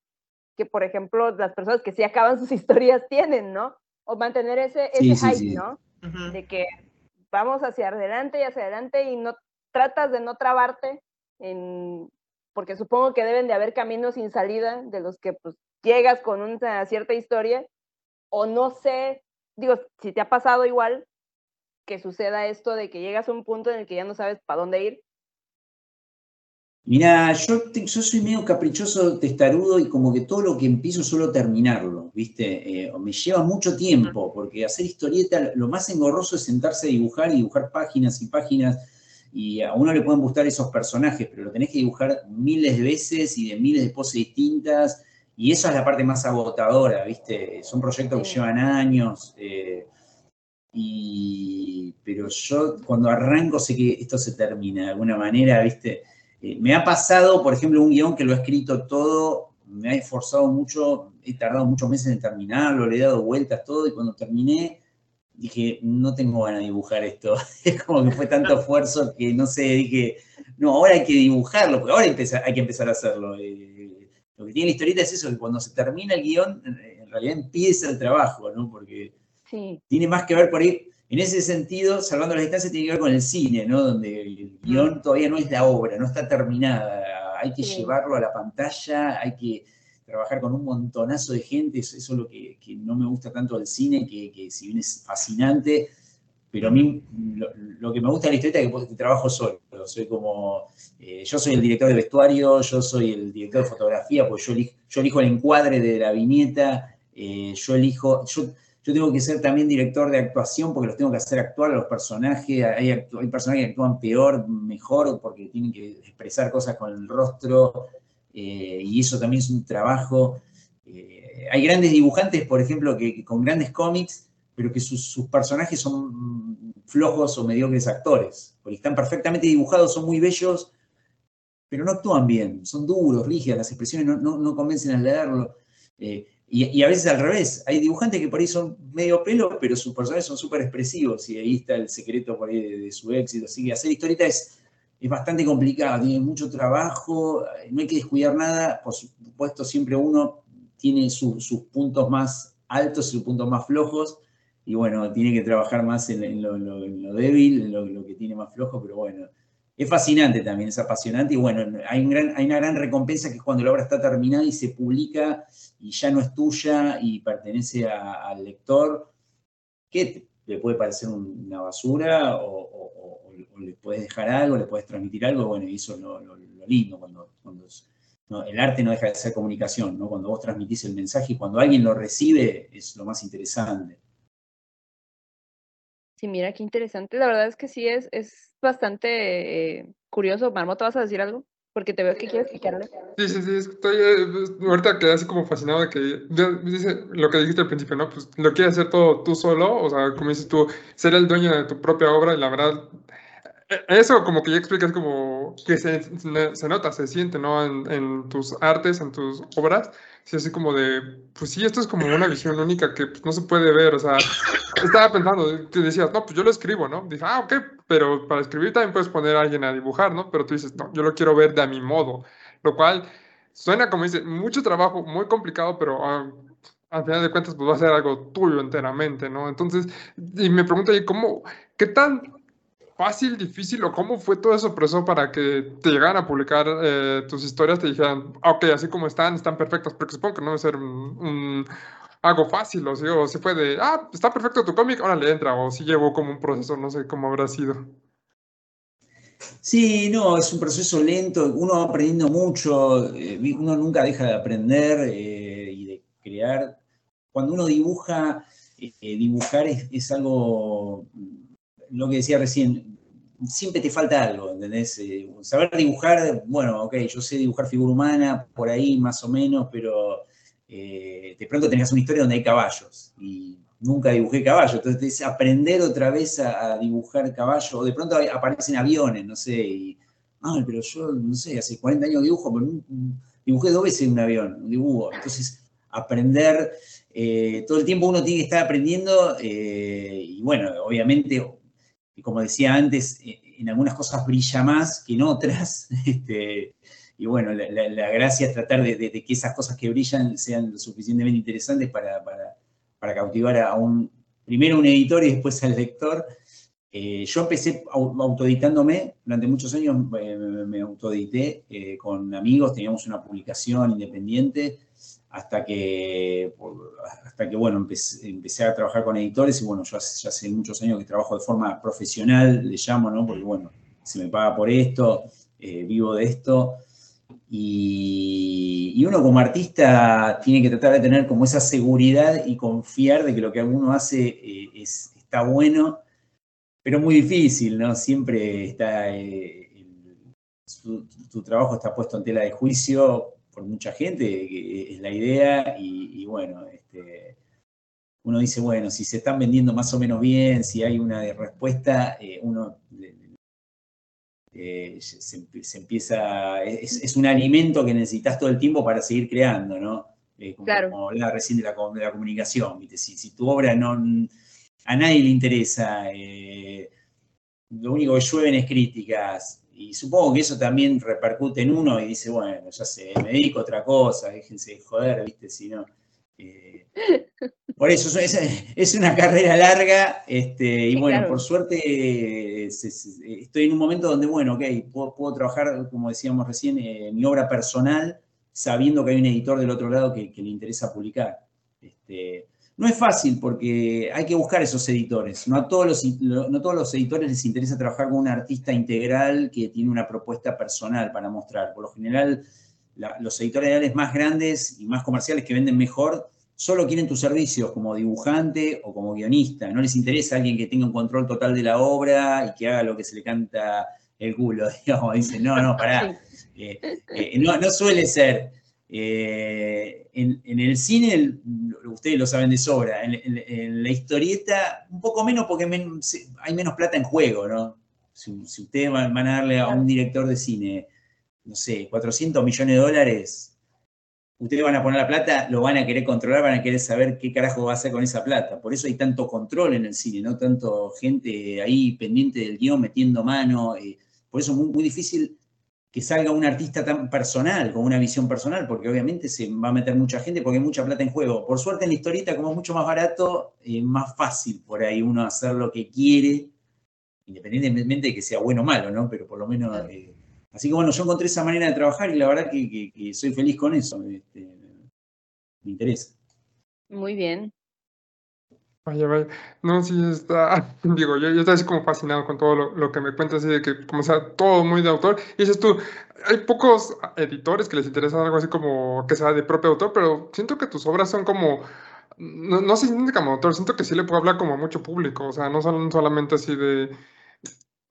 que, por ejemplo, las personas que sí acaban sus historias tienen, ¿no? O mantener ese, ese hype, ¿no? De que vamos hacia adelante y hacia adelante y no tratas de no trabarte en, porque supongo que deben de haber caminos sin salida de los que pues llegas con una cierta historia o no sé digo, si te ha pasado igual que suceda esto de que llegas a un punto en el que ya no sabes para dónde ir. Mira, yo, yo soy medio caprichoso, testarudo y como que todo lo que empiezo suelo terminarlo, ¿viste? Eh, me lleva mucho tiempo, porque hacer historieta, lo más engorroso es sentarse a dibujar y dibujar páginas y páginas, y a uno le pueden gustar esos personajes, pero lo tenés que dibujar miles de veces y de miles de poses distintas, y esa es la parte más agotadora, ¿viste? Son proyectos que llevan años. Eh, y, pero yo cuando arranco sé que esto se termina de alguna manera, ¿viste? Eh, me ha pasado, por ejemplo, un guion que lo he escrito todo, me ha esforzado mucho, he tardado muchos meses en terminarlo, le he dado vueltas todo, y cuando terminé dije, no tengo ganas de dibujar esto. es como que fue tanto esfuerzo que no sé, dije, no, ahora hay que dibujarlo, porque ahora hay que empezar a hacerlo. Eh, lo que tiene la historieta es eso, que cuando se termina el guion, en realidad empieza el trabajo, ¿no? Porque tiene más que ver por ahí, en ese sentido, salvando las distancias, tiene que ver con el cine, ¿no? Donde el guion mm. todavía no es la obra, no está terminada, hay que llevarlo a la pantalla, hay que trabajar con un montonazo de gente, eso, es lo que, no me gusta tanto del cine, que, que si bien es fascinante, pero a mí lo, que me gusta de la historieta es que, trabajo solo. Soy como, eh, yo soy el director de vestuario, yo soy el director de fotografía, pues yo elijo, yo elijo el encuadre de la viñeta, eh, yo elijo, yo, yo, tengo que ser también director de actuación porque los tengo que hacer actuar a los personajes. Hay, hay personajes que actúan peor, mejor, porque tienen que expresar cosas con el rostro, eh, y eso también es un trabajo. hay grandes dibujantes, por ejemplo, que con grandes cómics pero que sus, personajes son flojos o mediocres actores, porque están perfectamente dibujados, son muy bellos, pero no actúan bien, son duros, rígidas, las expresiones no, convencen al leerlo. Eh, y, a veces al revés, hay dibujantes que por ahí son medio pelo, pero sus personajes son súper expresivos, y ahí está el secreto por ahí de, su éxito. Así que hacer historieta es, es bastante complicado, tiene mucho trabajo, no hay que descuidar nada, por supuesto siempre uno tiene sus puntos más altos y sus puntos más flojos, y bueno, tiene que trabajar más en, lo, débil, en lo, que tiene más flojo, pero bueno, es fascinante también, es apasionante y bueno, hay, hay una gran recompensa que es cuando la obra está terminada y se publica y ya no es tuya y pertenece al lector, que le puede parecer una basura o, le puedes dejar algo, le puedes transmitir algo, bueno, y eso es lo, lindo cuando, el arte no deja de ser comunicación, ¿no? Cuando vos transmitís el mensaje y cuando alguien lo recibe es lo más interesante. Sí, mira, qué interesante. La verdad es que sí, es, es bastante eh, curioso. Marmota, ¿vas a decir algo? Porque te veo que quieres explicarle. Sí, sí, sí, estoy, eh, pues, ahorita quedé así como fascinado de que, dice lo que dijiste al principio, ¿no? Pues lo quieres hacer todo tú solo, o sea, como dices tú, ser el dueño de tu propia obra y la verdad, eso como que ya explicas como que se, se nota, se siente, ¿no? En, en, tus artes, en tus obras, sí, así como de, pues sí, esto es como una visión única que pues, no se puede ver, o sea, estaba pensando, que decías, no, pues yo lo escribo, ¿no? Dije, ah, ok, pero para escribir también puedes poner a alguien a dibujar, ¿no? Pero tú dices, no, yo lo quiero ver de a mi modo, lo cual suena como dice, mucho trabajo, muy complicado, pero ah, al final de cuentas pues va a ser algo tuyo enteramente, ¿no? Entonces, y me pregunto ¿cómo, qué tan fácil, difícil o cómo fue todo eso preso para que te llegaran a publicar eh, tus historias, te dijeran, ah, ok, así como están, están perfectas, porque supongo que no debe ser algo fácil, o, si o se fue de, ah, está perfecto tu cómic, ahora le entra, o si llevó como un proceso, no sé cómo habrá sido. Sí, no, es un proceso lento, uno va aprendiendo mucho, eh, uno nunca deja de aprender eh, y de crear. Cuando uno dibuja, dibujar es algo lo que decía recién, siempre te falta algo, ¿entendés? Eh, saber dibujar, bueno, ok, yo sé dibujar figura humana, por ahí más o menos, pero eh, de pronto tenías una historia donde hay caballos y nunca dibujé caballos, entonces aprender otra vez a, dibujar caballos, o de pronto aparecen aviones, no sé, y, ah, pero yo, no sé, hace 40 años dibujo, pero dibujé dos veces un avión, un dibujo, entonces aprender, eh, todo el tiempo uno tiene que estar aprendiendo, y bueno, obviamente y como decía antes, eh, en algunas cosas brilla más que en otras. Este, y bueno, la, gracia es tratar de, que esas cosas que brillan sean lo suficientemente interesantes para, cautivar a un, primero a un editor y después al lector. Eh, yo empecé autoeditándome, durante muchos años eh, me autoedité con amigos, teníamos una publicación independiente, hasta que, hasta que bueno, empecé, a trabajar con editores y bueno, yo ya hace muchos años que trabajo de forma profesional, le llamo, ¿no? Porque bueno, se me paga por esto, eh, vivo de esto. Y, uno como artista tiene que tratar de tener como esa seguridad y confiar de que lo que uno hace eh, es, está bueno, pero muy difícil, ¿no? Siempre está, eh, tu, trabajo está puesto en tela de juicio por mucha gente, es la idea, y, bueno, este, uno dice, bueno, si se están vendiendo más o menos bien, si hay una respuesta, eh, uno eh, se, empieza, es, un alimento que necesitas todo el tiempo para seguir creando, ¿no? Eh, como, como, hablaba recién de la, de la comunicación, Si, si, tu obra no, a nadie le interesa, lo único que llueven es críticas, y supongo que eso también repercute en uno y dice, bueno, ya sé, me dedico a otra cosa, déjense de joder, ¿viste? Si no. Eh, por eso es, una carrera larga este, y bueno, por suerte estoy en un momento donde, bueno, ok, puedo, trabajar, como decíamos recién, eh, mi obra personal, sabiendo que hay un editor del otro lado que, le interesa publicar. Este, no es fácil porque hay que buscar esos editores. No a todos los, no todos los editores les interesa trabajar con un artista integral que tiene una propuesta personal para mostrar. Por lo general, los editores más grandes y más comerciales que venden mejor solo quieren tus servicios como dibujante o como guionista. No les interesa alguien que tenga un control total de la obra y que haga lo que se le canta el culo, digamos. Dicen, no, no, pará. Eh, eh, no, no suele ser. Eh, en, el cine, ustedes lo saben de sobra, en, la historieta, un poco menos porque hay menos plata en juego, ¿no? Si, ustedes van, a darle a un director de cine, no sé, 400 millones de dólares, ustedes van a poner la plata, lo van a querer controlar, van a querer saber qué carajo va a hacer con esa plata. Por eso hay tanto control en el cine, ¿no? Tanto gente ahí pendiente del guion, metiendo mano. Eh, por eso es muy, muy difícil que salga un artista tan personal, con una visión personal, porque obviamente se va a meter mucha gente porque hay mucha plata en juego. Por suerte en la historieta, como es mucho más barato, es más fácil por ahí uno hacer lo que quiere, independientemente de que sea bueno o malo, ¿no? Pero por lo menos... Eh, así que bueno, yo encontré esa manera de trabajar y la verdad que, soy feliz con eso. Este, me interesa. Muy bien. Vaya, vaya. No, sí, está. Digo, yo, yo estoy así como fascinado con todo lo, que me cuentas, así de que, como sea, todo muy de autor. Y dices tú, hay pocos editores que les interesa algo así como que sea de propio autor, pero siento que tus obras son como. No, no sé si como autor, siento que sí le puedo hablar como a mucho público, o sea, no son solamente así de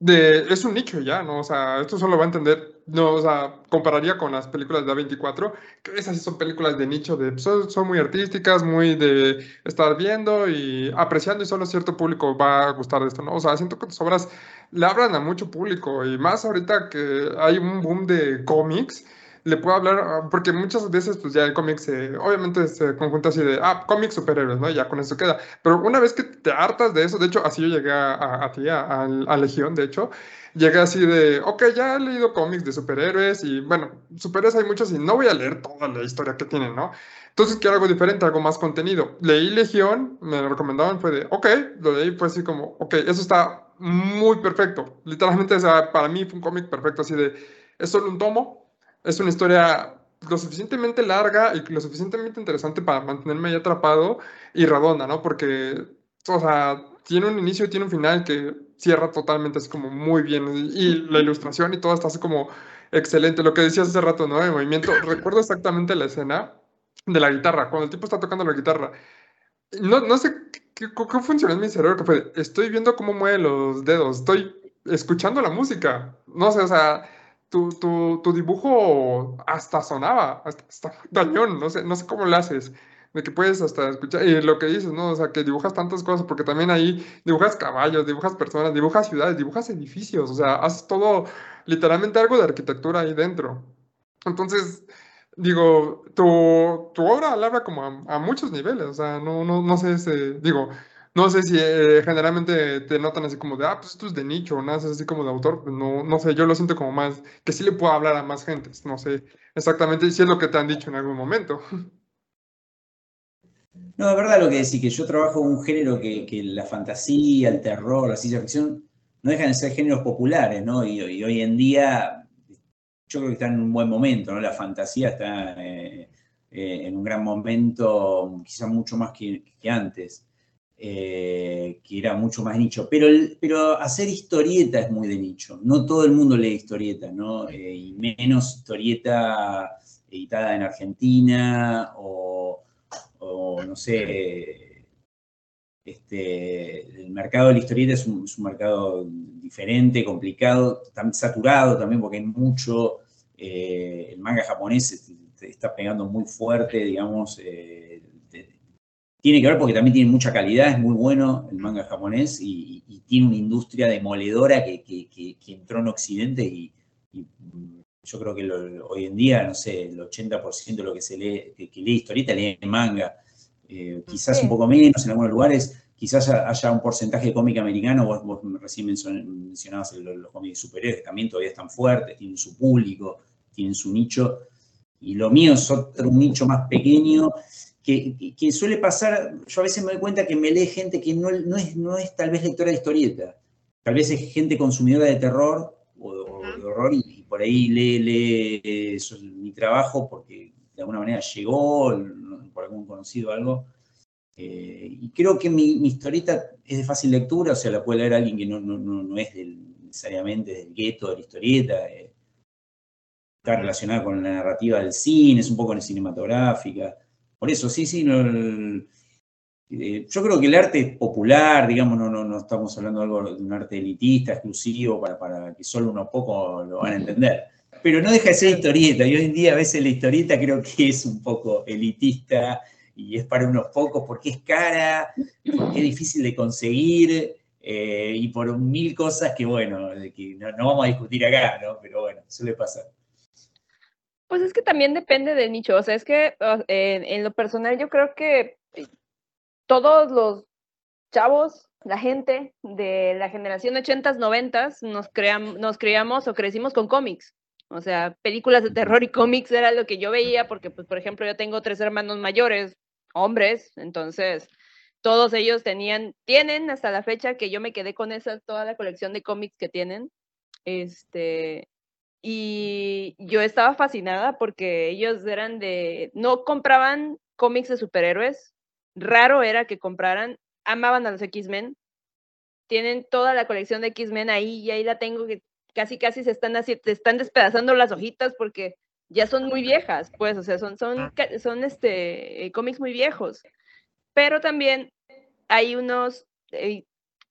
es un nicho ya, ¿no? O sea, esto solo va a entender, no, o sea, compararía con las películas de A24, que esas sí son películas de nicho, de, son, son, muy artísticas, muy de estar viendo y apreciando y solo cierto público va a gustar de esto, ¿no? O sea, siento que tus obras le hablan a mucho público y más ahorita que hay un boom de cómics, le puedo hablar, ah, porque muchas veces pues ya el cómic se, obviamente se conjunta así de, ah, cómics superhéroes, ¿no? Ya con eso queda. Pero una vez que te hartas de eso, de hecho, así yo llegué a, a, ti, a, a, Legión, de hecho, llegué así de, ok, ya he leído cómics de superhéroes y bueno, superhéroes hay muchos y no voy a leer toda la historia que tienen, ¿no? Entonces quiero algo diferente, algo más contenido. Leí Legión, me lo recomendaban, fue de, ok, lo leí, fue así como, ok, eso está muy perfecto. Literalmente, o sea, para mí fue un cómic perfecto, así de, es solo un tomo, es una historia lo suficientemente larga y lo suficientemente interesante para mantenerme ahí atrapado y redonda, ¿no? Porque, o sea, tiene un inicio y tiene un final que cierra totalmente así como muy bien. Y la ilustración y todo está así como excelente. Lo que decías hace rato, ¿no? El movimiento. Recuerdo exactamente la escena de la guitarra, cuando el tipo está tocando la guitarra. No, no sé qué, qué funcionó en mi cerebro, que fue, estoy viendo cómo mueve los dedos, estoy escuchando la música. No sé, o sea tu, tu, dibujo hasta sonaba, hasta, dañón, no sé, no sé cómo lo haces, de que puedes hasta escuchar, y lo que dices, ¿no? O sea, que dibujas tantas cosas, porque también ahí dibujas caballos, dibujas personas, dibujas ciudades, dibujas edificios, o sea, haces todo, literalmente algo de arquitectura ahí dentro. Entonces, digo, tu, tu obra habla como a, muchos niveles, o sea, no, no, no sé, ese, digo, no sé si eh, generalmente te notan así como de, ah, pues esto es de nicho, no es así como de autor. Pues no, no sé, yo lo siento como más, que sí le puedo hablar a más gente. No sé exactamente si es lo que te han dicho en algún momento. No, es verdad lo que decís, que yo trabajo un género que, que, la fantasía, el terror, la ciencia ficción, no dejan de ser géneros populares, ¿no? Y, hoy en día yo creo que está en un buen momento, ¿no? La fantasía está eh, eh, en un gran momento, quizás mucho más que, que antes. Eh, que era mucho más nicho. Pero, hacer historieta es muy de nicho. No todo el mundo lee historieta, ¿no? Eh, y menos historieta editada en Argentina o, no sé, este, el mercado de la historieta es un, mercado diferente, complicado, saturado también porque hay mucho, eh, el manga japonés está pegando muy fuerte, digamos, tiene que ver porque también tiene mucha calidad, es muy bueno el manga japonés y, tiene una industria demoledora que, entró en Occidente y, yo creo que hoy en día, no sé, el 80% de lo que se lee, que, lee historieta lee manga, eh, quizás un poco menos en algunos lugares, quizás haya un porcentaje de cómic americano, vos, recién mencionabas los, cómics superhéroes, que también todavía están fuertes, tienen su público, tienen su nicho, y lo mío es otro nicho más pequeño que, suele pasar, yo a veces me doy cuenta que me lee gente que no, no, es, no es tal vez lectora de historieta, tal vez es gente consumidora de terror o, de horror y, por ahí lee, lee mi trabajo porque de alguna manera llegó por algún conocido o algo. Eh, y creo que mi, historieta es de fácil lectura, o sea, la puede leer alguien que no, no, no es necesariamente del gueto de la historieta. Eh, está relacionada con la narrativa del cine, es un poco cinematográfica. Por eso, sí, sí, eh, yo creo que el arte popular, digamos, no, estamos hablando de, algo, de un arte elitista, exclusivo, para, que solo unos pocos lo van a entender. Pero no deja de ser historieta, y hoy en día a veces la historieta creo que es un poco elitista y es para unos pocos porque es cara, porque es difícil de conseguir, eh, y por mil cosas que, bueno, no, no, vamos a discutir acá, ¿no? Pero bueno, suele pasar. Pues es que también depende del nicho, o sea, es que en, lo personal yo creo que eh, todos los chavos, la gente de la generación 80s, 90s, nos, nos criamos o crecimos con cómics. O sea, películas de terror y cómics era lo que yo veía porque, pues, por ejemplo, yo tengo tres hermanos mayores, hombres, entonces todos ellos tenían, tienen hasta la fecha que yo me quedé con esa, toda la colección de cómics que tienen. Este, y yo estaba fascinada porque ellos eran de, no compraban cómics de superhéroes, raro era que compraran, amaban a los X-Men, tienen toda la colección de X-Men ahí y ahí la tengo que casi casi se están así, te están despedazando las hojitas porque ya son muy viejas, pues, o sea, son, son, son este, cómics muy viejos. Pero también hay unos, eh,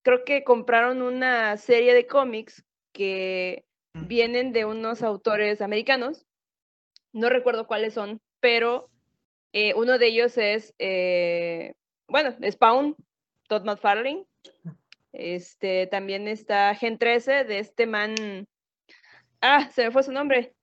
creo que compraron una serie de cómics que vienen de unos autores americanos, no recuerdo cuáles son, pero eh, uno de ellos es, eh, bueno, Spawn, Todd McFarlane, este, también está Gen 13 de este man. Ah, se me fue su nombre.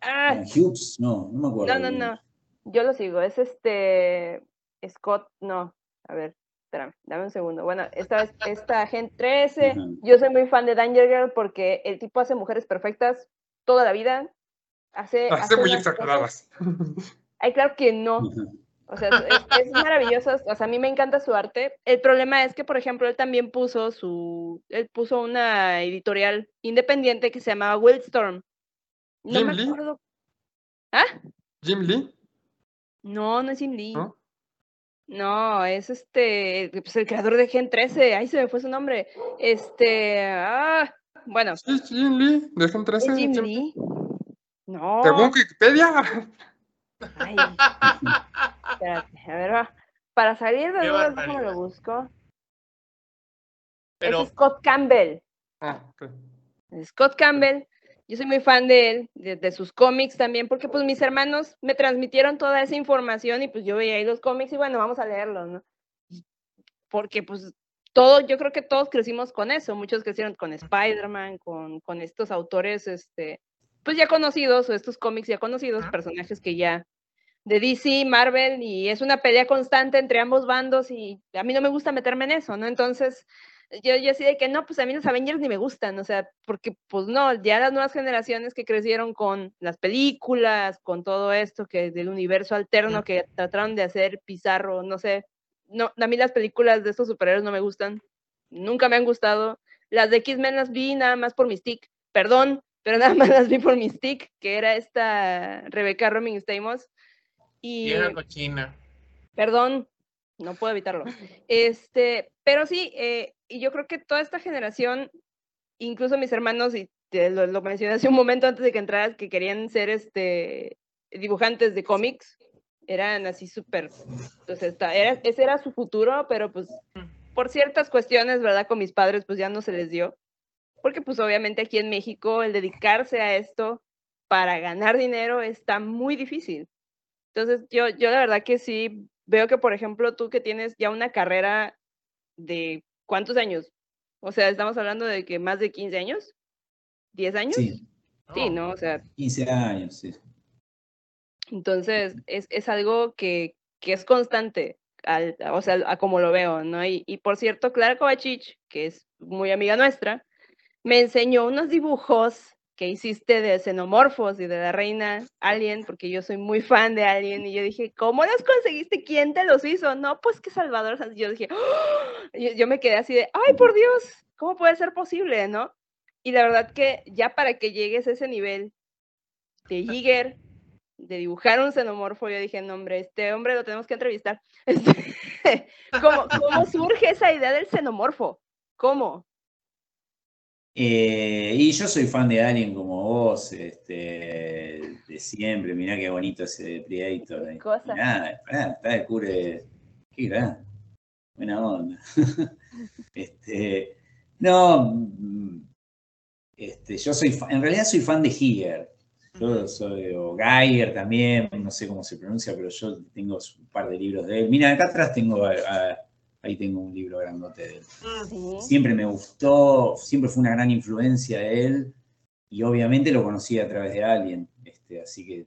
Ah, Hughes, no, no me acuerdo. No, no, no. Yo lo sigo. Es este Scott, no. A ver, espérame, dame un segundo. Bueno, esta es esta Gen 13. Yo soy muy fan de Danger Girl porque el tipo hace mujeres perfectas toda la vida. Hace, hace, muy exageradas. Ay, claro que no. O sea, es, maravilloso. O sea, a mí me encanta su arte. El problema es que, por ejemplo, él también puso su. Él puso una editorial independiente que se llamaba Wildstorm. No ¿Jim me acuerdo. Lee? ¿Ah? ¿Jim Lee? No, no es Jim Lee. ¿No? Es este. Pues el creador de Gen 13. Ahí se me fue su nombre. Este. Ah, bueno. Sí, Jim Lee, de Gen 13. Jim Lee? No. Según Wikipedia. Ay. Espérate, a ver, va. Para salir de dudas, ¿cómo lo busco? Es Scott Campbell. Ah, ok. Scott Campbell. Yo soy muy fan de él, de, sus cómics también, porque pues mis hermanos me transmitieron toda esa información y pues yo veía ahí los cómics y bueno, vamos a leerlos, ¿no? Porque pues todo, yo creo que todos crecimos con eso, muchos crecieron con Spider-Man, con, con estos autores, este, pues ya conocidos, o estos cómics ya conocidos, personajes que ya de DC, Marvel, y es una pelea constante entre ambos bandos y a mí no me gusta meterme en eso, ¿no? Entonces, yo, yo así de que no, pues a mí los Avengers ni me gustan, o sea, porque pues no, ya las nuevas generaciones que crecieron con las películas, con todo esto, que del universo alterno que trataron de hacer Pizarro, no sé, no, a mí las películas de estos superhéroes no me gustan, nunca me han gustado, las de X-Men las vi nada más por mi stick, perdón, pero nada más las vi por mi stick, que era esta Rebeca Roming Stamos, y, cochina. Perdón, no puedo evitarlo. Este, pero sí, eh, y yo creo que toda esta generación, incluso mis hermanos, y te lo, mencioné hace un momento antes de que entraras, que querían ser este, dibujantes de cómics, eran así súper, pues era, ese era su futuro, pero pues por ciertas cuestiones, ¿verdad? Con mis padres, pues ya no se les dio. Porque pues obviamente aquí en México el dedicarse a esto para ganar dinero está muy difícil. Entonces, yo, yo la verdad que sí veo que, por ejemplo, tú que tienes ya una carrera de cuántos años? O sea, estamos hablando de que más de 15 años, 10 años. Sí. Sí, ¿no? O sea. 15 años, sí. Entonces, es, es algo que, que, es constante, al, o sea, a como lo veo, ¿no? Y, y por cierto, Clara Kovacic, que es muy amiga nuestra, me enseñó unos dibujos que hiciste de xenomorfos y de la reina Alien, porque yo soy muy fan de Alien, y yo dije, ¿cómo los conseguiste? ¿Quién te los hizo? No, pues que Salvador, yo dije, ¡Oh! yo, me quedé así de, ay, por Dios, ¿cómo puede ser posible, no? Y la verdad que ya para que llegues a ese nivel de Jigger, de dibujar un xenomorfo, yo dije, no, hombre, este hombre lo tenemos que entrevistar. Este, ¿Cómo, ¿Cómo surge esa idea del xenomorfo? ¿Cómo? Eh, y yo soy fan de Alien como vos, este, de siempre. Mirá qué bonito ese Predator. Eh. Cosa. está de cure. Qué gran. Buena onda. este, no, este, yo soy en realidad soy fan de Giger. Yo soy, o Geiger también, no sé cómo se pronuncia, pero yo tengo un par de libros de él. Mira, acá atrás tengo a Ahí tengo un libro grandote de él. Siempre me gustó, siempre fue una gran influencia de él y obviamente lo conocí a través de Alien. Este, así que.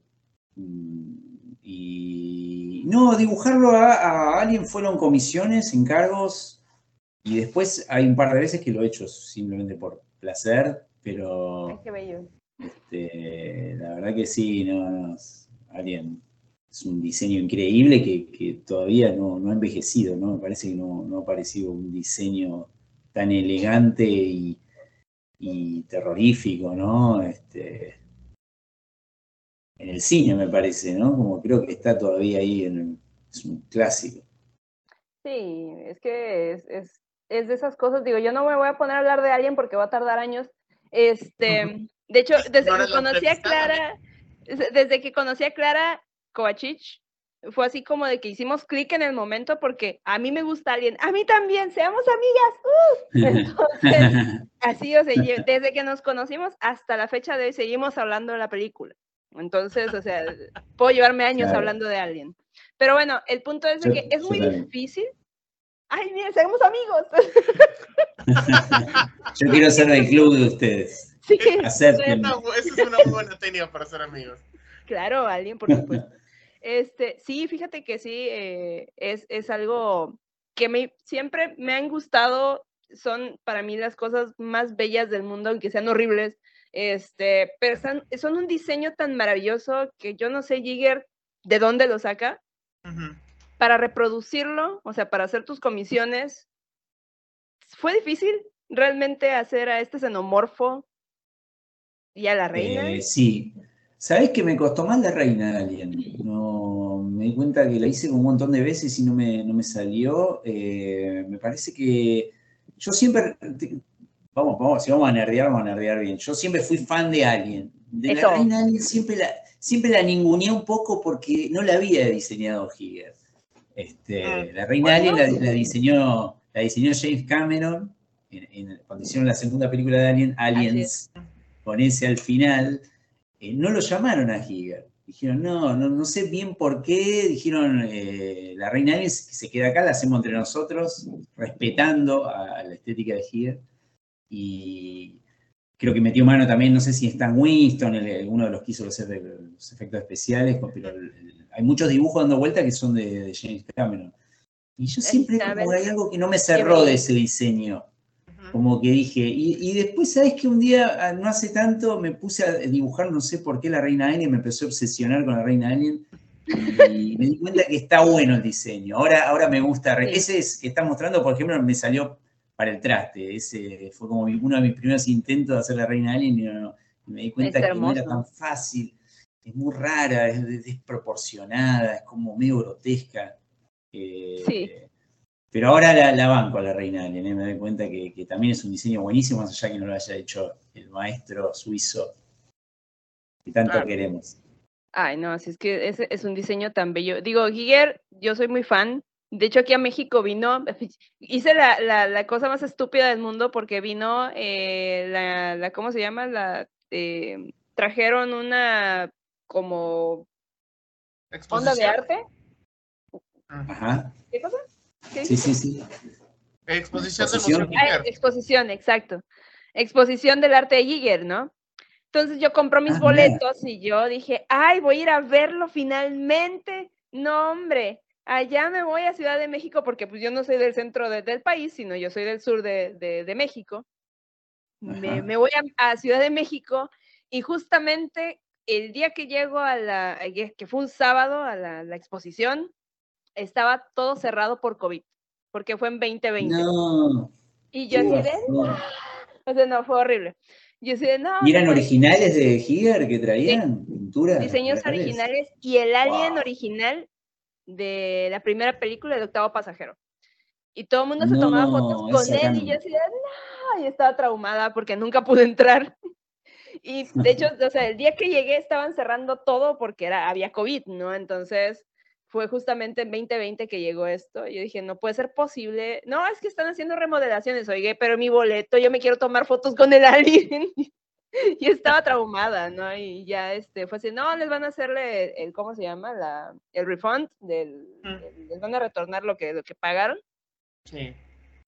Mm, y. No, dibujarlo a, a, Alien fueron comisiones, encargos y después hay un par de veces que lo he hecho simplemente por placer, pero. qué bello. Este, la verdad que sí, no, no, Alien es un diseño increíble que, todavía no, ha envejecido, ¿no? Me parece que no, no ha parecido un diseño tan elegante y, terrorífico, ¿no? Este, en el cine, me parece, ¿no? Como creo que está todavía ahí, en, es un clásico. Sí, es que es, es, de esas cosas, digo, yo no me voy a poner a hablar de alguien porque va a tardar años. Este, de hecho, desde que conocí a Clara, desde que conocí a Clara Kovacic, fue así como de que hicimos clic en el momento porque a mí me gusta alguien, a mí también, seamos amigas. Entonces, así, o sea, desde que nos conocimos hasta la fecha de hoy seguimos hablando de la película. Entonces, o sea, puedo llevarme años hablando de alguien. Pero bueno, el punto es de que es muy difícil. Ay, miren, seamos amigos. Yo quiero ser del club de ustedes. Sí, esa es una buena técnica para ser amigos. Claro, alguien, por supuesto. Este, sí, fíjate que sí, eh, es, es, algo que me, siempre me han gustado, son para mí las cosas más bellas del mundo, aunque sean horribles, este, pero son, un diseño tan maravilloso que yo no sé, Jigger, de dónde lo saca, para reproducirlo, o sea, para hacer tus comisiones, fue difícil realmente hacer a este xenomorfo y a la reina. Eh, sí, ¿Sabés que me costó más la reina Alien? No, me di cuenta que la hice un montón de veces y no me, no me salió. Eh, me parece que yo siempre, vamos, vamos, si vamos a nerdear, vamos a nerdear bien. Yo siempre fui fan de Alien. De la reina Alien siempre la, siempre la ninguneé un poco porque no la había diseñado Higgins. Este, ah. la reina Alien la, diseñó, la diseñó James Cameron en, cuando hicieron la segunda película de Alien, Aliens, con ese al final. Eh, no lo llamaron a Giger. Dijeron, no, no, sé bien por qué. Dijeron, eh, la reina que se queda acá, la hacemos entre nosotros, respetando a, la estética de Giger. Y creo que metió mano también, no sé si Stan Winston, uno de los que hizo los, efectos especiales, pero hay muchos dibujos dando vuelta que son de, James Cameron. Y yo siempre como hay algo que no me cerró de ese diseño. Como que dije, y, después, ¿sabes que Un día, ah, no hace tanto, me puse a dibujar, no sé por qué, la Reina Alien, me empezó a obsesionar con la Reina Alien, y me di cuenta que está bueno el diseño. Ahora, ahora me gusta. Ese es, que está mostrando, por ejemplo, me salió para el traste. Ese fue como uno de mis primeros intentos de hacer la Reina Alien, y, me di cuenta que no era tan fácil. Es muy rara, es desproporcionada, es como medio grotesca. Eh, sí. Pero ahora la, la banco a la reina Alien, ¿eh? me doy cuenta que, también es un diseño buenísimo, más allá que no lo haya hecho el maestro suizo que tanto queremos. Ay, no, así es que es, es, un diseño tan bello. Digo, Giger, yo soy muy fan. De hecho, aquí a México vino, hice la, la, cosa más estúpida del mundo porque vino eh, la, la, ¿cómo se llama? La, eh, trajeron una como onda de arte. Ajá. ¿Qué cosa? Sí, sí, sí. Exposición, ¿Exposición? de ah, exposición, exacto. Exposición del arte de Giger, ¿no? Entonces yo compro mis ah, boletos y yo dije, ay, voy a ir a verlo finalmente. No, hombre, allá me voy a Ciudad de México porque pues yo no soy del centro del país, sino yo soy del sur de, México. Me, voy a, Ciudad de México y justamente el día que llego a la, que fue un sábado a la exposición, estaba todo cerrado por COVID, porque fue en 2020. No. Y yo así de, o sea, no, fue horrible. Yo así de, no. ¿Y eran originales de Giger que traían? Pinturas. Diseños originales y el alien original de la primera película de Octavo Pasajero. Y todo el mundo se tomaba fotos con él y yo así de, no, y estaba traumada porque nunca pude entrar. Y de hecho, o sea, el día que llegué estaban cerrando todo porque era, había COVID, ¿no? Entonces, fue justamente en 2020 que llegó esto. Yo dije, no puede ser posible. No, es que están haciendo remodelaciones, oye, pero mi boleto, yo me quiero tomar fotos con el alien. y estaba traumada, ¿no? Y ya este, fue así, no, les van a hacerle el, ¿cómo se llama? La, el refund, del, mm. les van a retornar lo que, lo que pagaron. Sí.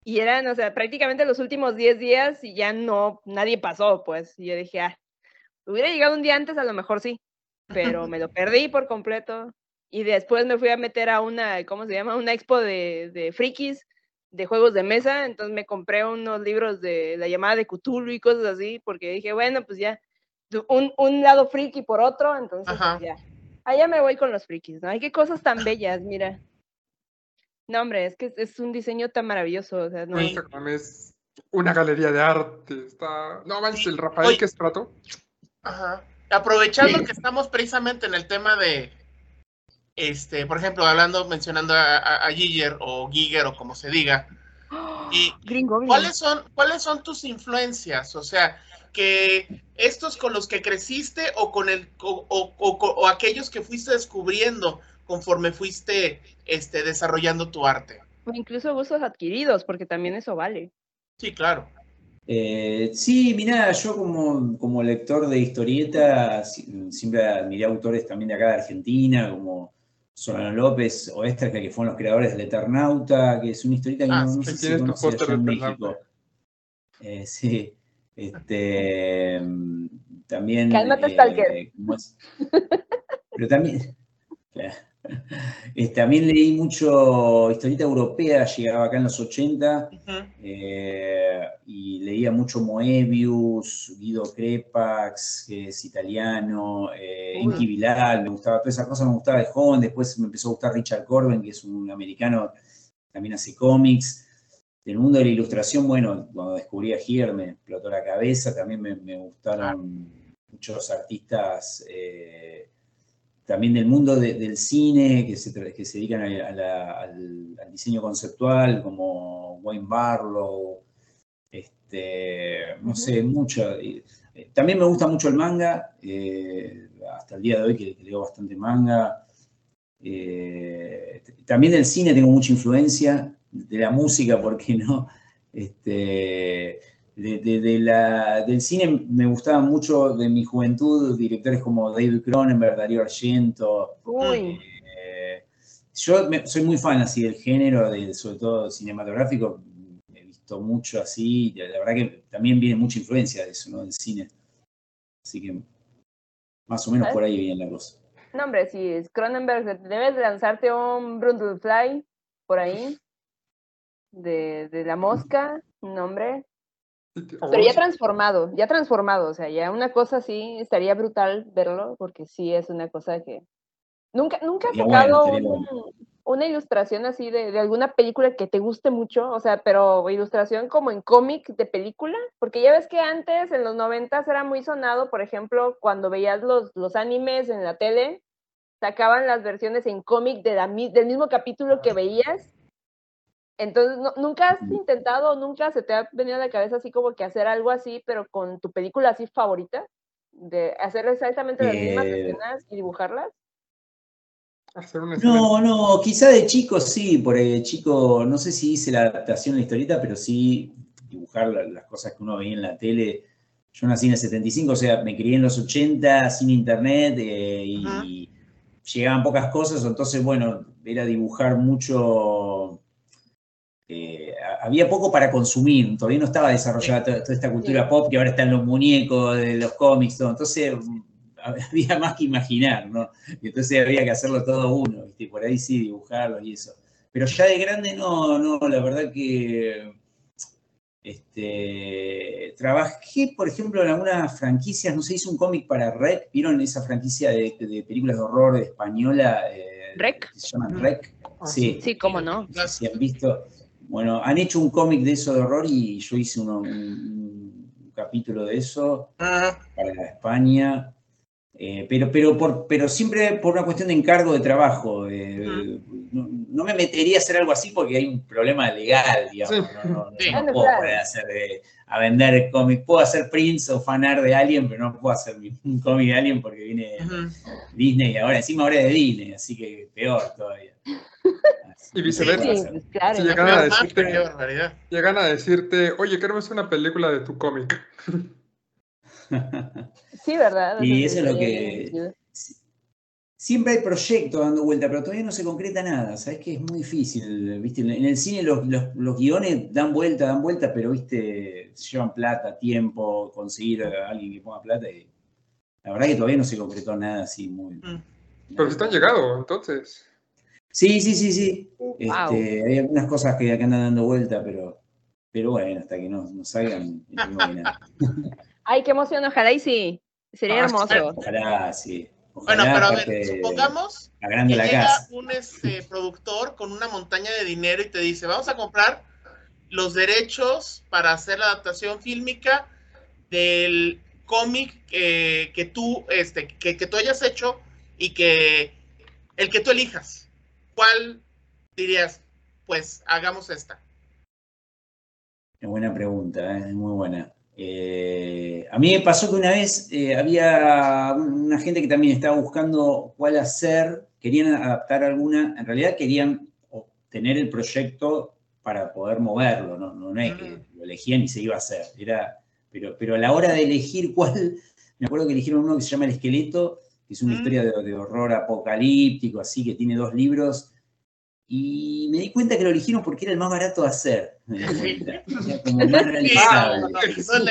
Y eran, o sea, prácticamente los últimos 10 días y ya no, nadie pasó, pues. Y yo dije, ah, hubiera llegado un día antes, a lo mejor sí, pero me lo perdí por completo y después me fui a meter a una, ¿cómo se llama? Una expo de, de frikis, de juegos de mesa, entonces me compré unos libros de la llamada de Cthulhu y cosas así, porque dije, bueno, pues ya, un, un lado friki por otro, entonces pues, ya. Allá me voy con los frikis, ¿no? Ay, qué cosas tan bellas, mira. No, hombre, es que es, un diseño tan maravilloso. O sea, no, Sí. Instagram es una galería de arte. Está. No manches, el Rafael Oye. que es trato. Ajá. Aprovechando que estamos precisamente en el tema de, este, por ejemplo, hablando, mencionando a, a, a Giger o Giger o como se diga, y. ¿cuáles son, ¿cuáles son tus influencias? O sea, que estos con los que creciste o con el o, o- o- o aquellos que fuiste descubriendo conforme fuiste este, desarrollando tu arte. O incluso gustos adquiridos, porque también eso vale. Sí, claro. Eh, sí, mirá, yo como, como lector de historieta si- siempre admiré autores también de acá de Argentina, como Solano López o Esterka, que fueron los creadores del Eternauta, que es una historieta que Ah, no, no sé si conoce allá en México. Eh, sí, este, mm, también... Cálmate, eh, Stalker. Pero también... Eh, también leí mucho historieta europea, llegaba acá en los 80, Ujú. eh, y leía mucho Moebius, Guido Crepax, que es italiano, eh, Bilal, me gustaba, todas esas cosas me gustaba de joven, después me empezó a gustar Richard Corben, que es un americano, también hace cómics. Del mundo de la ilustración, bueno, cuando descubrí a Giger me explotó la cabeza, también me, me gustaron muchos artistas eh, también del mundo de- del cine que se, que se dedican a- a la- al, al diseño conceptual, como Wayne Barlow, este, no sé, mucho. eh, También me gusta mucho el manga, eh, hasta el día de hoy que, que leo bastante manga. Eh, t- también del cine tengo mucha influencia, de la música, ¿por qué no? Este, de, de- de la- del cine me gustaban mucho de mi juventud directores como David Cronenberg, Darío Argento. Uy, eh, yo me- soy muy fan así del género, de, sobre todo cinematográfico. He visto mucho así. y La verdad que también viene mucha influencia de eso, ¿no? Del cine. Así que más o menos por ahí viene la cosa. no, hombre, si es Cronenberg, de- debes lanzarte un Brundlefly por ahí, de, de la mosca, no, hombre. Pero ya transformado, ya transformado, o sea, ya una cosa así, estaría brutal verlo, porque sí es una cosa que... Nunca, nunca has bueno, sacado un- una ilustración así de, de alguna película que te guste mucho, o sea, pero ilustración como en cómic de película, porque ya ves que antes, en los noventas, era muy sonado, por ejemplo, cuando veías los, los animes en la tele, sacaban las versiones en cómic de la del mismo capítulo que veías. Entonces, no- ¿nunca has intentado, nunca se te ha venido a la cabeza así como que hacer algo así, pero con tu película así favorita? De hacer exactamente las mismas Eh, escenas y dibujarlas. Hacer una No, no, quizá de chico sí, por de chico, no sé si hice la adaptación de la historieta, pero sí dibujar la- las cosas que uno veía en la tele. Yo nací en el 75, o sea, me crié en los 80 sin internet eh, y llegaban pocas cosas, entonces, bueno, era dibujar mucho. Ha- había poco para consumir, todavía no estaba desarrollada toda, toda esta cultura Sí. pop que ahora están los muñecos, de los cómics, todo. Entonces, había más que imaginar, ¿no? Y entonces había que hacerlo todo uno, ¿viste? Por ahí sí, dibujarlo y eso. Pero ya de grande no, no, la verdad que este, trabajé, por ejemplo, en algunas franquicias, no sé, hice un cómic para Rec, ¿vieron esa franquicia de, de películas de horror española? eh, ¿Rec? que se llama Rec. Ah, Sí, Sí, cómo no. si han visto. Bueno, han hecho un cómic de eso de horror y yo hice uno- un, un capítulo de eso Ajá. para España, eh, pero, pero, por, pero siempre por una cuestión de encargo de trabajo. eh, no, no me metería a hacer algo así porque hay un problema legal, digamos. Sí. No, no, no, Sí. yo no Bueno, puedo claro. poner a, hacer, eh, a vender cómics. Puedo hacer prints o fanar de Alien, pero no puedo hacer un cómic de Alien porque viene Ujú. Disney ahora, encima ahora es de Disney, así que peor todavía. Así Y viceversa. Sí, hacer. claro. Llegan a decirte-. Llegan a decirte, oye, queremos una película de tu cómic. Sí, ¿verdad? Y eso es lo que-. Siempre hay proyectos dando vuelta, pero todavía no se concreta nada. Sabes que es muy difícil. ¿viste? En el cine los, los- los guiones dan vuelta, dan vuelta, pero viste, llevan plata, tiempo, conseguir a alguien que ponga plata. Y la verdad que todavía no se concretó nada así muy. Mm. Pero si han llegado, entonces. Sí, sí, sí, sí. Wow. Este, hay algunas cosas que, que andan dando vuelta, pero, pero bueno, hasta que no, no salgan, no que nada. Ay, qué emoción, ojalá y sí. Sería Ah, hermoso. Ojalá, sí. Bueno, pero a ver, supongamos que la llega casa. un este, productor con una montaña de dinero y te dice, vamos a comprar los derechos para hacer la adaptación fílmica del cómic eh, que tú este, que, que tú hayas hecho y que el que tú elijas. ¿Cuál dirías? Pues hagamos esta. Es buena pregunta, ¿eh? es muy buena. Eh, a mí me pasó que una vez eh, había una gente que también estaba buscando cuál hacer, querían adaptar alguna, en realidad querían tener el proyecto para poder moverlo, no, no, no es que Ujú. lo elegían y se iba a hacer, era, pero, pero a la hora de elegir cuál, me acuerdo que eligieron uno que se llama El Esqueleto, que es una Mm. historia de, de horror apocalíptico, así, que tiene dos libros, y me di cuenta que lo eligieron porque era el más barato de hacer. Como más realizable.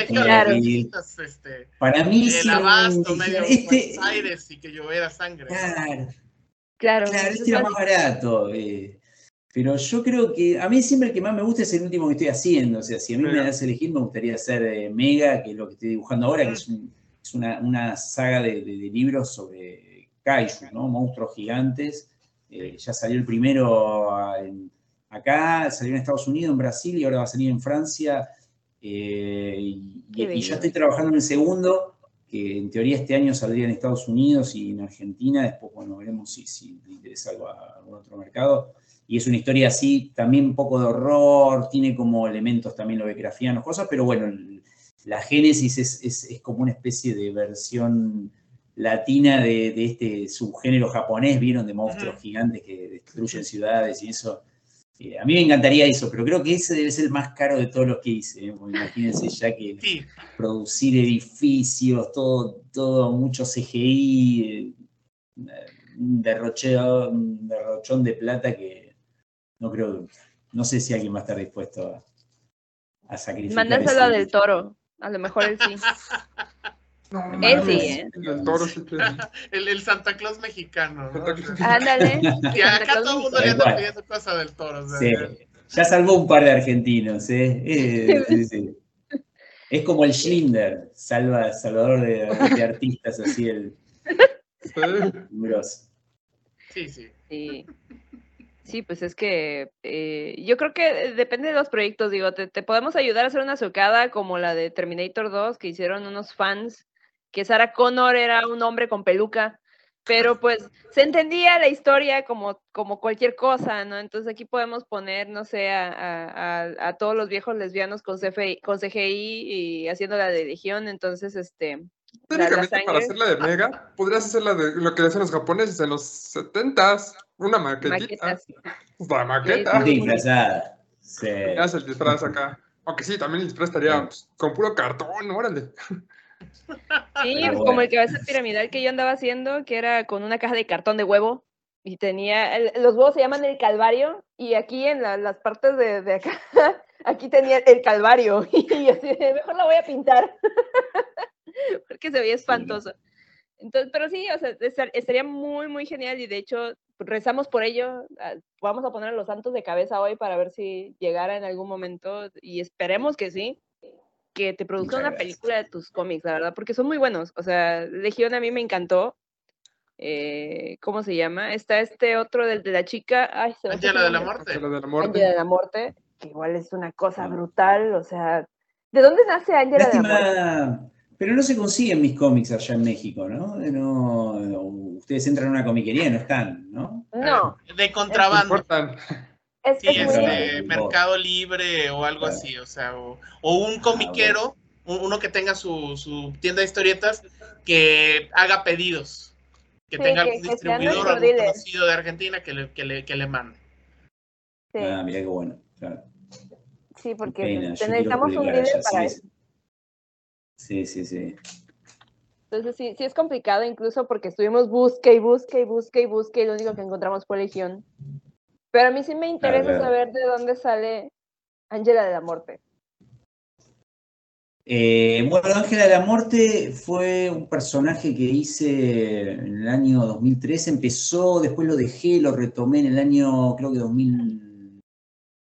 Claro. este, Para mí, el sí, abasto dije, medio este, Buenos Aires y que lloviera sangre. claro, Claro. claro, este era más barato. eh, pero yo creo que a mí siempre el que más me gusta es el último que estoy haciendo. O sea, si a mí me das a elegir, me gustaría hacer eh, Mega, que es lo que estoy dibujando ahora, que es, un- es una, una saga de, de- de libros sobre kaiju, ¿no? Monstruos gigantes. Eh, ya salió el primero ah, en- acá, salió en Estados Unidos, en Brasil y ahora va a salir en Francia. Eh, y, y ya estoy trabajando en el segundo, que en teoría este año saldría en Estados Unidos y en Argentina. Después, bueno, veremos si, si le interesa algo a algún otro mercado. Y es una historia así, también un poco de horror, tiene como elementos también lovecraftianos, cosas, pero bueno, la génesis es, es- es como una especie de versión latina de, de este subgénero japonés, vieron, de monstruos gigantes que destruyen ciudades y eso. Eh, a mí me encantaría eso, pero creo que ese debe ser el más caro de todos los que hice. ¿eh? Porque imagínense ya que Sí, producir edificios, todo, todo mucho CGI, eh, un derrocheo- un derrochón de plata que no creo, no sé si alguien va a estar dispuesto a, a sacrificar. Mándaselo ese- del toro. A lo mejor él sí. No, Él mames, sí, ¿eh? El toro sí el, el Santa Claus mexicano. Ándale. Y acá todo el mundo le anda pidiendo cosas del toro. o sea, Sí, ya salvó un par de argentinos, ¿eh? Eh, sí, sí. Es como el Schlinder, salva, salvador de, de artistas, así el. Sí, sí. Sí. Sí, pues es que eh, yo creo que depende de los proyectos, digo, te, te podemos ayudar a hacer una socada como la de Terminator 2 que hicieron unos fans, que Sarah Connor era un hombre con peluca, pero pues se entendía la historia como, como cualquier cosa, ¿no? Entonces aquí podemos poner, no sé, a, a- a- todos los viejos lesbianos con, CFI, con CGI y haciendo la de Legión, entonces, este, la- la Técnicamente, para sangre. hacerla de Mega, podrías hacer la de lo que hacen los japoneses en los 70s. Una maquetita. maquetas. La maqueta. Disfrazada. Sí. Haz el disfraz acá. Aunque sí, también el disfraz estaría pues, con puro cartón, órale. Sí, como bueno. el cabeza piramidal que yo andaba haciendo, que era con una caja de cartón de huevo y tenía, el- los huevos se llaman el calvario y aquí en la- las partes de, de acá, aquí tenía el calvario y yo así, mejor la voy a pintar porque se veía espantoso. Entonces, pero sí, o sea, estar- estaría muy, muy genial y de hecho rezamos por ello. ah, Vamos a poner a los santos de cabeza hoy para ver si llegara en algún momento y esperemos que sí, que te produzcan Muchas una gracias. película de tus cómics, la verdad, porque son muy buenos. O sea, Legión a mí me encantó. Eh, ¿Cómo se llama? Está este otro del de la chica. Ay, se de la. Muerte. La de la Ángela muerte. de la Muerte, que igual es una cosa brutal. O sea, ¿de dónde nace Ángela de la Muerte? Lástima, pero no se consiguen mis cómics allá en México, ¿no? No, no, ustedes entran a una comiquería y no están, ¿no? No, De No contrabando. importan. Es, Sí, es es muy Contrabando. de Contrabando. Mercado Libre o algo Claro. así, o sea, o, o un comiquero, un- uno que tenga su, su tienda de historietas, que haga pedidos, que Sí, tenga que- algún que distribuidor, nuestro algún conocido de Argentina que le, que le, que le mande. sí, Ah, mirá qué bueno. claro. sí, porque pena, necesitamos un líder para sí, eso. Sí, sí, sí. Entonces sí, sí es complicado incluso porque estuvimos busque y busque y busque y busque y lo único que encontramos fue Legión. Pero a mí sí me interesa saber de dónde sale Ángela de la Muerte. Eh, bueno, Ángela de la Muerte fue un personaje que hice en el año 2013. Empezó, después lo dejé, lo retomé en el año, creo que 2000,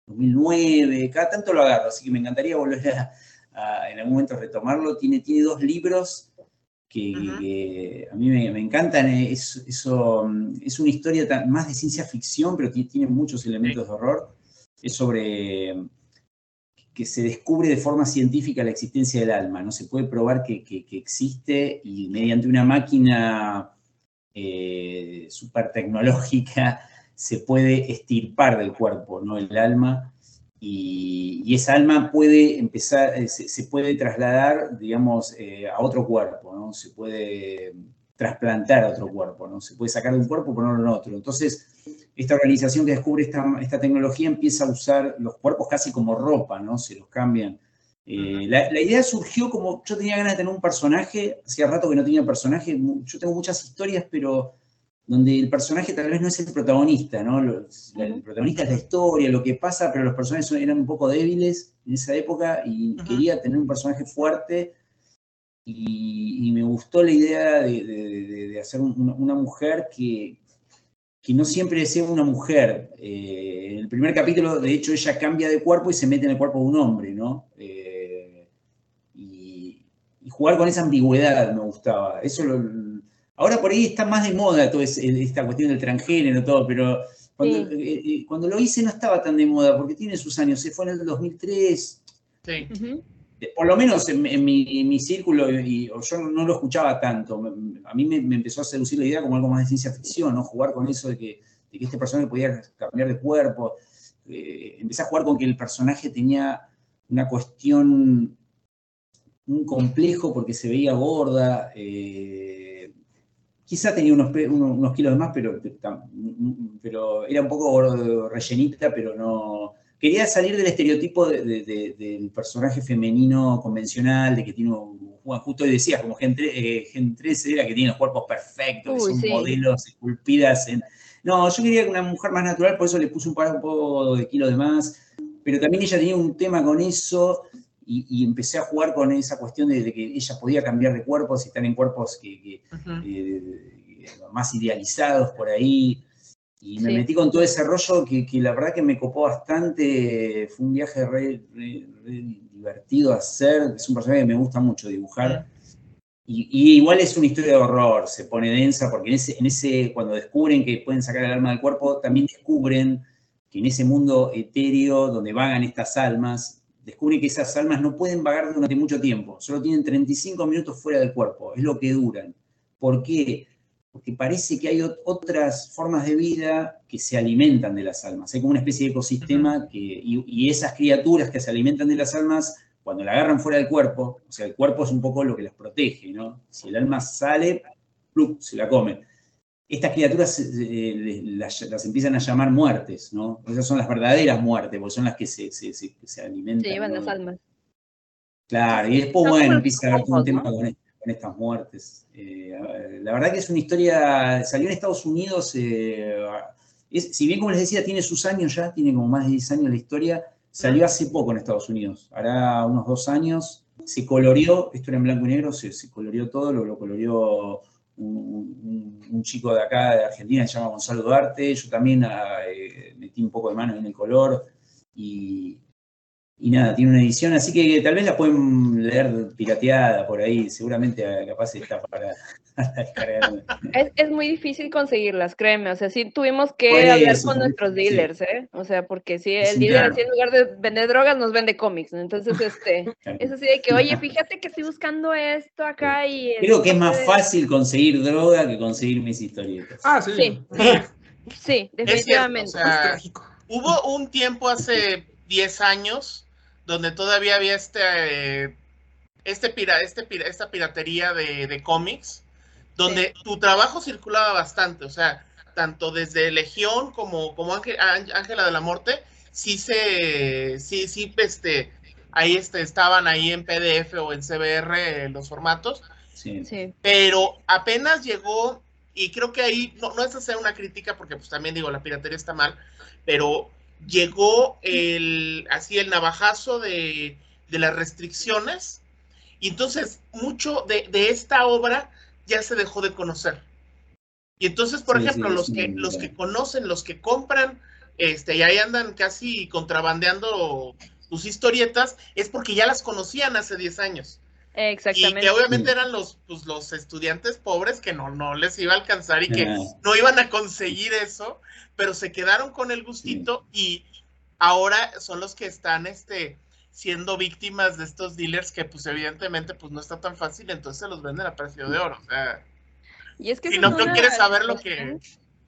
2009. Cada tanto lo agarro, así que me encantaría volver a, a, en algún momento retomarlo. Tiene, tiene dos libros que, a mí me, encantan. Es, eso, es una historia más de ciencia ficción, pero tiene muchos elementos de horror. Es sobre que se descubre de forma científica la existencia del alma. No se puede probar que, existe y mediante una máquina eh, super tecnológica se puede estirpar del cuerpo, ¿no? El alma. Y, esa alma puede empezar, eh, se, puede trasladar, digamos, eh, a otro cuerpo, ¿no? Se puede trasplantar a otro cuerpo, ¿no? Se puede sacar de un cuerpo y ponerlo en otro. Entonces, esta organización que descubre esta, tecnología empieza a usar los cuerpos casi como ropa, ¿no? Se los cambian. Eh, la, idea surgió como, yo tenía ganas de tener un personaje, hacía rato que no tenía personaje, yo tengo muchas historias, pero donde el personaje tal vez no es el protagonista, ¿no? el protagonista es la historia, lo que pasa, pero los personajes eran un poco débiles en esa época y quería tener un personaje fuerte y, me gustó la idea de, hacer una mujer que, que no siempre sea una mujer. Eh, en el primer capítulo, de hecho, ella cambia de cuerpo y se mete en el cuerpo de un hombre, ¿no? Eh, y, jugar con esa ambigüedad me gustaba. Eso ahora por ahí está más de moda toda esta cuestión del transgénero, todo, pero eh, cuando, lo hice no estaba tan de moda, porque tiene sus años, se fue en el 2003. Sí por lo menos en, mi, círculo, y, yo no lo escuchaba tanto, a mí me, empezó a seducir la idea como algo más de ciencia ficción, ¿no? Jugar con eso de que, este personaje podía cambiar de cuerpo. Eh, empecé a jugar con que el personaje tenía una cuestión, un complejo porque se veía gorda. Eh, quizá tenía unos, unos, kilos de más, pero, pero era un poco rellenita, pero no, quería salir del estereotipo del personaje femenino convencional, de que tiene, justo hoy decías, como Gen, eh, 13 era que tiene los cuerpos perfectos, que son modelos esculpidas en... No, yo quería una mujer más natural, por eso le puse un par un poco de kilos de más, pero también ella tenía un tema con eso y, empecé a jugar con esa cuestión de, que ella podía cambiar de cuerpos y estar en cuerpos que, eh, más idealizados por ahí. Y me metí con todo ese rollo que, la verdad que me copó bastante. Fue un viaje re, divertido a hacer. Es un personaje que me gusta mucho dibujar. Y, igual es una historia de horror, se pone densa, porque en ese, en ese, cuando descubren que pueden sacar el alma del cuerpo, también descubren que en ese mundo etéreo donde vagan estas almas, descubren que esas almas no pueden vagar durante mucho tiempo, solo tienen 35 minutos fuera del cuerpo, es lo que duran. ¿Por qué? porque parece que hay otras formas de vida que se alimentan de las almas. Hay como una especie de ecosistema que, y, esas criaturas que se alimentan de las almas, cuando la agarran fuera del cuerpo, o sea, el cuerpo es un poco lo que las protege, ¿no? Si el alma sale, se la comen. Estas criaturas eh, las, empiezan a llamar muertes, ¿no? Esas son las verdaderas muertes, porque son las que se, alimentan. Se llevan las almas. Claro, y después, bueno, empieza a haber un tema con estas muertes. Eh, la verdad que es una historia, salió en Estados Unidos, eh, si bien como les decía, tiene sus años ya, tiene como más de 10 años la historia, salió hace poco en Estados Unidos, hará unos dos años, se coloreó, esto era en blanco y negro, se, se coloreó todo, lo, lo coloreó un, chico de acá, de Argentina, se llama Gonzalo Duarte, yo también ah, eh, metí un poco de mano en el color y, y nada, tiene una edición, así que tal vez la pueden leer pirateada por ahí, seguramente capaz está para, descargar. Es, muy difícil conseguirlas, créeme, o sea, sí tuvimos que hablar con nuestros dealers, ¿eh? O sea, porque si el dealer en lugar de vender drogas nos vende cómics, entonces este, es así de que, oye, fíjate que estoy buscando esto acá y... Creo que es más fácil conseguir droga que conseguir mis historietas. Ah, sí. Sí, definitivamente. hubo un tiempo hace 10 años donde todavía había este, este, pira, este esta piratería de, cómics, donde tu trabajo circulaba bastante, o sea, tanto desde Legión como, como Ángela de la Muerte, sí se, sí, sí, este, ahí este, estaban ahí en PDF o en CBR los formatos, sí. pero apenas llegó, y creo que ahí, no, no es hacer una crítica, porque pues también digo, la piratería está mal, pero llegó el, así el navajazo de, las restricciones. Y entonces mucho de, esta obra ya se dejó de conocer. Y entonces, por ejemplo, los, que, los que conocen, los que compran, este, y ahí andan casi contrabandeando tus historietas, es porque ya las conocían hace 10 años. Exactamente. Y que obviamente eran los, pues, los estudiantes pobres que no, no les iba a alcanzar y que Ah. no iban a conseguir eso, pero se quedaron con el gustito y ahora son los que están este, siendo víctimas de estos dealers que pues evidentemente pues no está tan fácil, entonces se los venden a precio de oro. O sea, Y es que si no, no quieres saber lo que,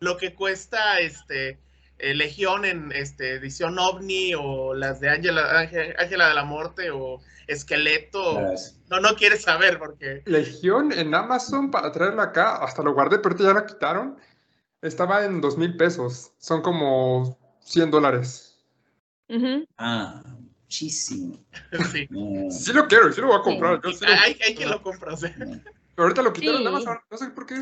lo que cuesta este eh, Legión en este, edición OVNI o las de Ángela Ángel- Ángela de la Muerte o Esqueleto, no, no quieres saber porque... Legión en Amazon para traerla acá, hasta lo guardé, pero ahorita ya la quitaron. Estaba en dos mil pesos. Son como 100 dólares. Ah, muchísimo. Sí. No, Sí lo quiero, sí lo voy a comprar. yo sí lo- Hay, hay quien lo compra, sea. no. Pero ahorita lo quitaron Sí. en Amazon, no sé por qué.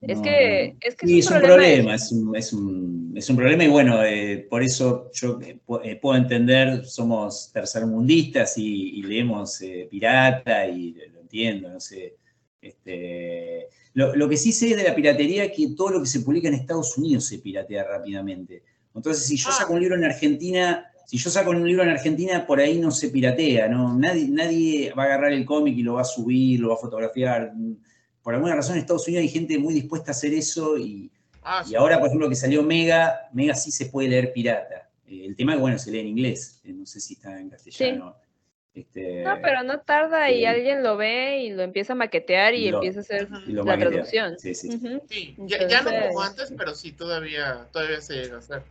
Es No, que, es que Sí, es un problema. problema, es un, es un- es un problema y bueno, eh, por eso yo eh, pu- eh, puedo entender, somos tercermundistas y, y leemos eh, pirata y lo entiendo, no sé. Este, lo, lo que sí sé de la piratería es que todo lo que se publica en Estados Unidos se piratea rápidamente. Entonces, si yo Ah. saco un libro en Argentina, si yo saco un libro en Argentina, por ahí no se piratea, ¿no? Nadie, nadie va a agarrar el cómic y lo va a subir, lo va a fotografiar. Por alguna razón en Estados Unidos hay gente muy dispuesta a hacer eso y, Ah, y ahora, por ejemplo, que salió Mega, Mega sí se puede leer pirata. Eh, el tema es que, bueno, se lee en inglés, eh, no sé si está en castellano. Este, No, pero no tarda y sí. alguien lo ve y lo empieza a maquetear y lo- empieza a hacer la maquetea. traducción. Sí, sí. Sí, ya, ya no como antes, pero sí, todavía, todavía se llega a hacer.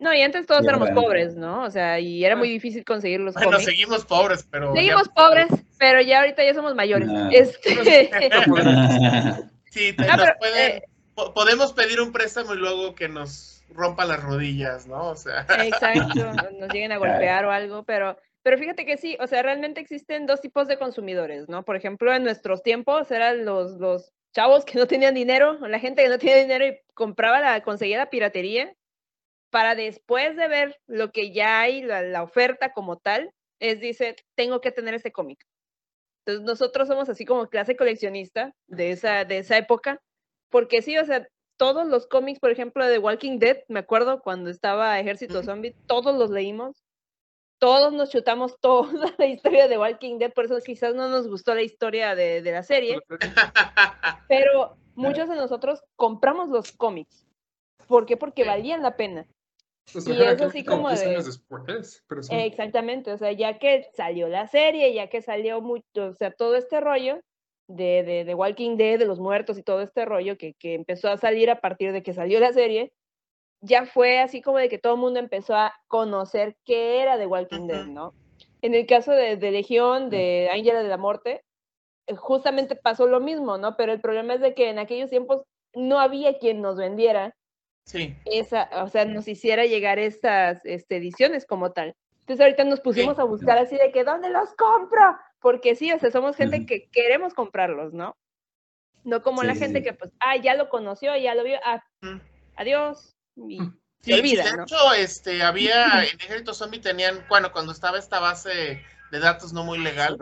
No, y antes todos Sí, éramos pobres, ¿no? O sea, y era muy difícil conseguir los Bueno, cómics. seguimos pobres, pero. ya- Seguimos pobres, pero ya ahorita ya somos mayores. Este, Sí, te- nos pero, pueden- eh, po- podemos pedir un préstamo y luego que nos rompan las rodillas, ¿no? O sea, Exacto, nos lleguen a golpear o algo, pero, pero fíjate que sí, o sea, realmente existen dos tipos de consumidores, ¿no? Por ejemplo, en nuestros tiempos eran los, los chavos que no tenían dinero, o la gente que no tenía dinero y compraba la, conseguía la piratería, para después de ver lo que ya hay, la, la oferta como tal, es dice, tengo que tener este cómic. Entonces nosotros somos así como clase coleccionista de esa, de esa época, porque sí, o sea, todos los cómics, por ejemplo, de Walking Dead, me acuerdo cuando estaba Ejército. Zombie, todos los leímos, todos nos chutamos toda la historia de Walking Dead, por eso quizás no nos gustó la historia de, de la serie, pero muchos de nosotros compramos los cómics. ¿Por qué? Porque valían la pena. Y es así como 10 de- años después, pero sí. Exactamente, o sea, ya que salió la serie, ya que salió mucho, o sea, todo este rollo de, de, de Walking Dead, de los muertos y todo este rollo que, que empezó a salir a partir de que salió la serie, ya fue así como de que todo el mundo empezó a conocer qué era de Walking Dead, Ujú. ¿no? En el caso de, de Legión, de Ángela de la Muerte, eh, justamente pasó lo mismo, ¿no? Pero el problema es de que en aquellos tiempos no había quien nos vendiera sí. esa, o sea, nos hiciera llegar estas este, ediciones como tal. Entonces ahorita nos pusimos a buscar así de que, ¿dónde los compro? Porque sí, o sea, somos gente que queremos comprarlos, ¿no? No como Sí, la sí, gente sí. que, pues, ah, ya lo conoció, ya lo vio, ah, Mm. adiós. Y Sí, se olvida, de ¿no? hecho, este, había, en Ejército Zombie tenían, bueno, cuando estaba esta base de datos no muy legal,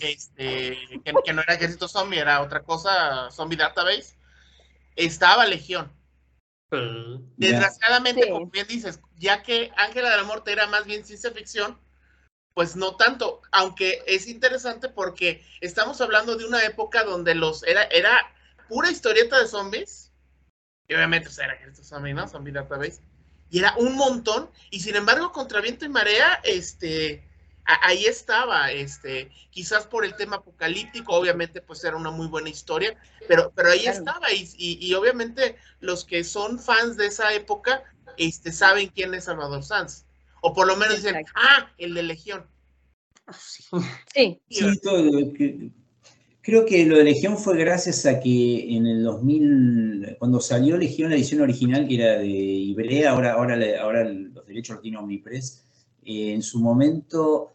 este, que, que no era Ejército Zombie, era otra cosa, Zombie Database, estaba Legión. Desgraciadamente, Sí. como bien dices, ya que Ángela de la Muerte era más bien ciencia ficción, pues no tanto, aunque es interesante porque estamos hablando de una época donde los era, era pura historieta de zombies, y obviamente pues, era Ejército Zombie, ¿no? Zombie Database, y era un montón, y sin embargo, contra viento y marea, este, ahí estaba, este, quizás por el tema apocalíptico, obviamente, pues era una muy buena historia, pero, pero ahí Claro. estaba, y, y- y obviamente los que son fans de esa época, este, saben quién es Salvador Sanz, o por lo menos dicen, ah, el de Legión. Sí, Sí, todo lo que- creo que lo de Legión fue gracias a que en el 2000, cuando salió Legión, la edición original, que era de Ibrea, ahora, ahora, ahora los derechos los tiene Omnipress, eh, en su momento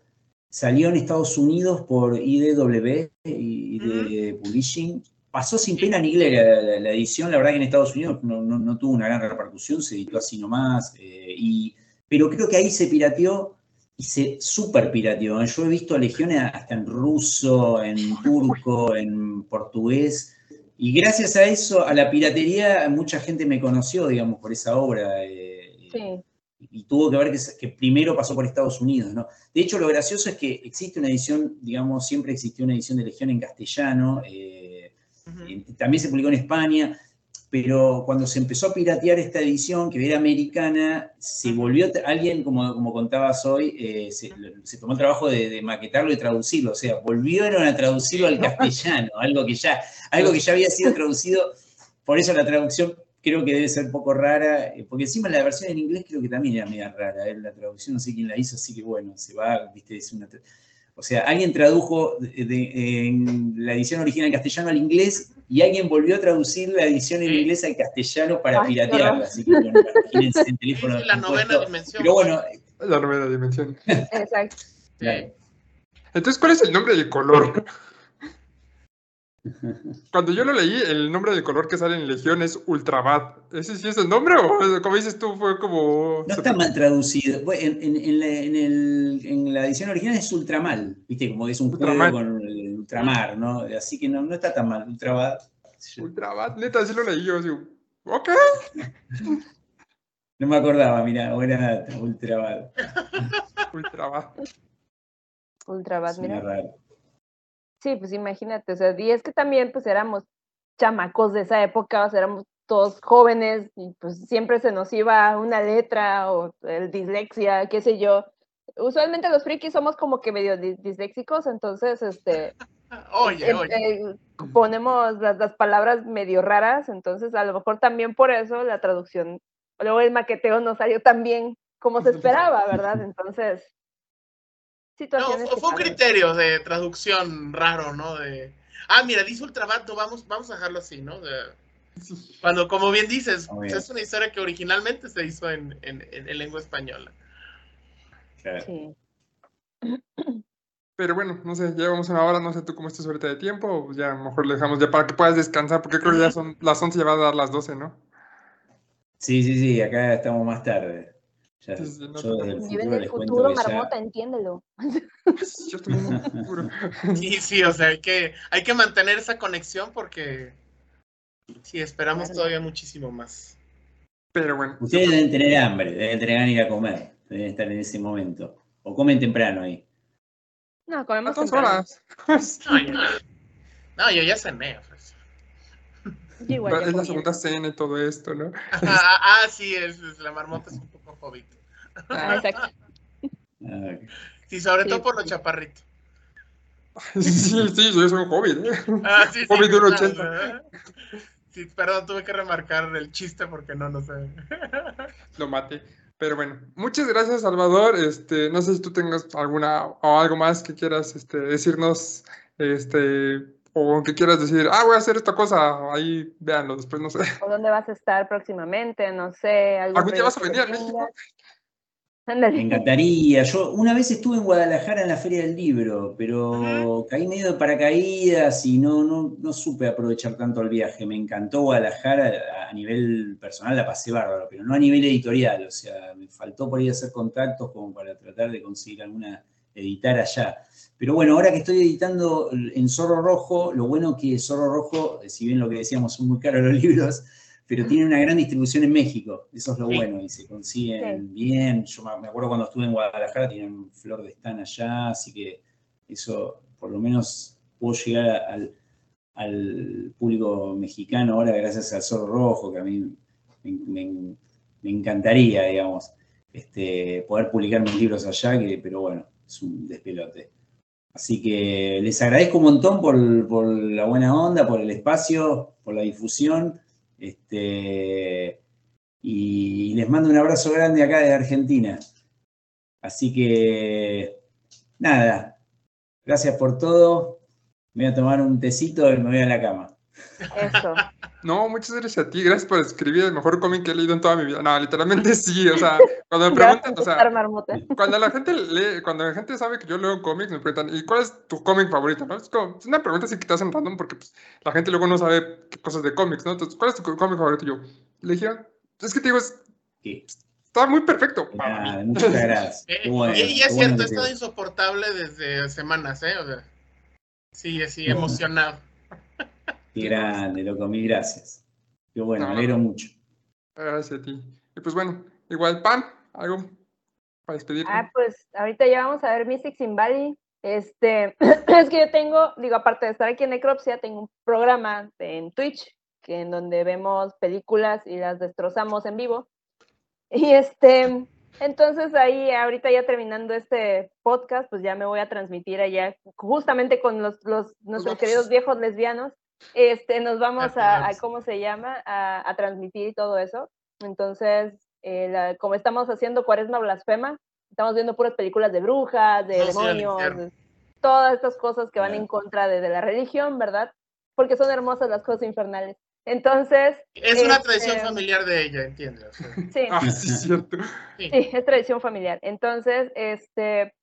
salió en Estados Unidos por IDW, ID Publishing, pasó sin pena ni gloria la, la- la edición, la verdad que en Estados Unidos no, no- no tuvo una gran repercusión, se editó así nomás, eh, y, pero creo que ahí se pirateó y se super pirateó. ¿eh? Yo he visto legiones hasta en ruso, en turco, en portugués. Y gracias a eso, a la piratería, mucha gente me conoció, digamos, por esa obra. eh, sí. Y, tuvo que ver que, primero pasó por Estados Unidos, ¿no? De hecho, lo gracioso es que existe una edición, digamos, siempre existió una edición de Legión en castellano, eh, también se publicó en España, pero cuando se empezó a piratear esta edición, que era americana, se volvió, alguien, como, como contabas hoy, eh, se, tomó el trabajo de, maquetarlo y traducirlo, o sea, volvieron a traducirlo al castellano, algo que ya, algo que ya había sido traducido, por eso la traducción creo que debe ser un poco rara, eh, porque encima la versión en inglés creo que también era media rara, eh, la traducción no sé quién la hizo, así que bueno, se va, viste, es una... O sea, alguien tradujo en la edición original en castellano al inglés y alguien volvió a traducir la edición en inglés al castellano para piratearla. Así que bueno, imagínense el teléfono. Es la novena dimensión. Pero bueno. La novena dimensión. Exacto. Entonces, ¿cuál es el nombre del color? Cuando yo lo leí, el nombre del color que sale en Legión es Ultrabad. ¿Ese sí es el nombre o como dices tú fue como... No está mal traducido. En, la, edición original es Ultramal, ¿viste? Como es un juego con el ultramar, ¿no? Así que no, no está tan mal. Ultrabad. Ultrabad, neta, así lo leí yo. Así, ok. No me acordaba, mira, ahora Ultrabad. Ultrabad. Ultrabad, mira. Raro. Sí, pues imagínate, o sea, y es que también pues éramos chamacos de esa época, o sea, éramos todos jóvenes y pues siempre se nos iba una letra o el dislexia, qué sé yo. Usualmente los frikis somos como que medio disléxicos, entonces, este, oye, oye. ponemos las, las, palabras medio raras, entonces a lo mejor también por eso la traducción, luego el maqueteo no salió tan bien como se esperaba, ¿verdad? Entonces, no, fue un criterio de traducción raro, ¿no? De, ah, mira, dice Ultrabato, vamos, vamos a dejarlo así, ¿no? cuando, como bien dices, pues, es una historia que originalmente se hizo en, en, lengua española. Sí. Pero bueno, no sé, llevamos una hora, no sé tú cómo estás ahorita de tiempo, ya a lo mejor le dejamos ya para que puedas descansar, porque creo que ya son las 11 y va a dar las 12, ¿no? Sí, sí, sí, acá estamos más tarde. Ya, el futuro, marmota, entiéndelo. Yo también futuro. Sí, sí, o sea, hay que, hay que mantener esa conexión porque sí, esperamos todavía muchísimo más. Pero bueno. Ustedes deben tener hambre, deben tener ganas de ir a comer, deben estar en ese momento. O comen temprano ahí. No, comemos dos horas. No, yo, ya cené. Pues. es la segunda cena y todo esto, ¿no? ah, ah, sí, es, la marmota es un hobbit. Ah, exacto. Sí, sobre todo por los chaparritos. Sí, sí, yo soy un hobbit. ¿eh? Ah, sí, hobbit de 1,80. Sí, perdón, tuve que remarcar el chiste porque no, no sé. Lo maté. Pero bueno, muchas gracias, Salvador. Este, no sé si tú tengas alguna o algo más que quieras este, decirnos, este, o que quieras decir, ah, voy a hacer esta cosa, ahí véanlo, después no sé. O dónde vas a estar próximamente, no sé. ¿Algún día vas a venir a México? Me encantaría. Yo una vez estuve en Guadalajara en la Feria del Libro, pero caí medio de paracaídas y no, no, no, supe aprovechar tanto el viaje. Me encantó Guadalajara a nivel personal, la pasé bárbaro, pero no a nivel editorial. O sea, me faltó por ahí hacer contactos como para tratar de conseguir alguna editar allá. Pero bueno, ahora que estoy editando en Zorro Rojo, lo bueno que Zorro Rojo, si bien lo que decíamos son muy caros los libros, pero tiene una gran distribución en México, eso es lo bueno, y se consiguen bien. Yo me acuerdo cuando estuve en Guadalajara, tienen flor de stand allá, así que eso por lo menos puedo llegar al, público mexicano ahora gracias al Sol Rojo, que a mí me, encantaría, digamos, este, poder publicar mis libros allá, que, pero bueno, es un despelote. Así que les agradezco un montón por, por la buena onda, por el espacio, por la difusión. Este, y les mando un abrazo grande acá de Argentina. Así que, nada, gracias por todo. Me voy a tomar un tecito y me voy a la cama. Eso. No, muchas gracias a ti, gracias por escribir el mejor cómic que he leído en toda mi vida. No, literalmente sí, o sea, cuando me preguntan, o sea, cuando la gente lee, cuando la gente sabe que yo leo cómics, me preguntan, ¿y cuál es tu cómic favorito? ¿no? Es, como, es una pregunta así que te hacen random porque pues, la gente luego no sabe qué cosas de cómics, ¿no? Entonces, ¿cuál es tu cómic favorito? Y yo, Legión, es que te digo, es, está muy perfecto. muchas gracias. Eh, y, es cierto, he estado insoportable desde semanas, ¿eh? O sea, sí, sí, emocionado. Qué grande, loco, mil gracias. Qué bueno, me alegro mucho. Gracias a ti. Y pues bueno, igual, Pan, ¿Algo para despedirte? Ah, pues ahorita ya vamos a ver Mystics in Valley. Este, es que yo tengo, digo, aparte de estar aquí en Necropsia, tengo un programa en Twitch que en donde vemos películas y las destrozamos en vivo. Y este, entonces ahí ahorita ya terminando este podcast, pues ya me voy a transmitir allá justamente con los, los nuestros queridos viejos lesbianos. Este, nos vamos a, a ¿cómo se llama? A, a, transmitir y todo eso. Entonces, eh, la, como estamos haciendo Cuaresma Blasfema, estamos viendo puras películas de brujas, de no, demonios, de, todas estas cosas que van en contra de, de, la religión, ¿verdad? Porque son hermosas las cosas infernales. Entonces. Es una este, tradición familiar de ella, ¿entiendes? Sí. Ah, sí, es cierto. Sí, es tradición familiar. Entonces, este,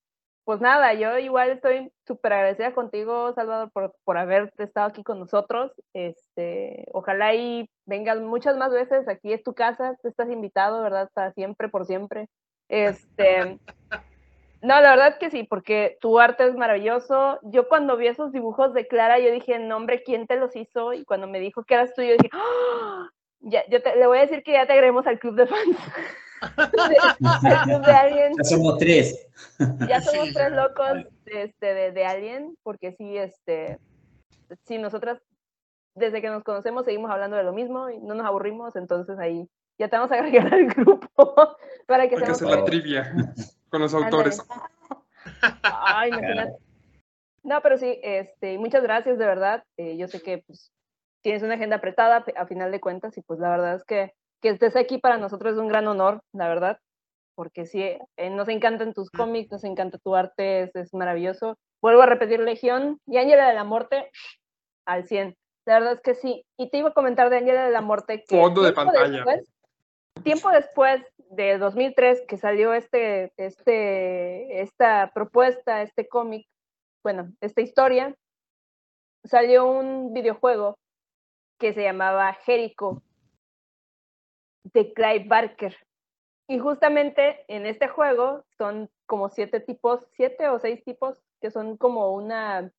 pues nada, yo igual estoy súper agradecida contigo, Salvador, por, por haber estado aquí con nosotros. Este, ojalá y vengas muchas más veces. Aquí es tu casa, tú estás invitado, ¿verdad? Para siempre, por siempre. Este. No, la verdad que sí, porque tu arte es maravilloso. Yo cuando vi esos dibujos de Clara, yo dije, no, hombre, ¿quién te los hizo? Y cuando me dijo que eras tú, yo dije, ¡Oh! ya, yo te, le voy a decir que ya te agreguemos al club de fans. de, de Alien. Ya somos tres. Ya somos tres locos este, de, de, Alien, porque sí, este, sí, nosotras, desde que nos conocemos, seguimos hablando de lo mismo y no nos aburrimos, entonces ahí ya te vamos a agregar al grupo para que Hay que hacer la trivia con los autores. Ay, imagínate. No, pero sí, este, muchas gracias, de verdad. Eh, yo sé que pues, tienes una agenda apretada a final de cuentas y pues la verdad es que que estés aquí para nosotros es un gran honor, la verdad, porque sí, eh, nos encantan tus cómics, nos encanta tu arte, es, es maravilloso. Vuelvo a repetir Legión y Ángela de la Muerte al 100. La verdad es que sí. Y te iba a comentar de Ángela de la Muerte que... Fondo de pantalla. Después, tiempo después de 2003 que salió este, este, esta propuesta, este cómic, bueno, esta historia, salió un videojuego que se llamaba Jericho de Clive Barker. Y justamente en este juego son como siete tipos, siete o seis tipos, que son como una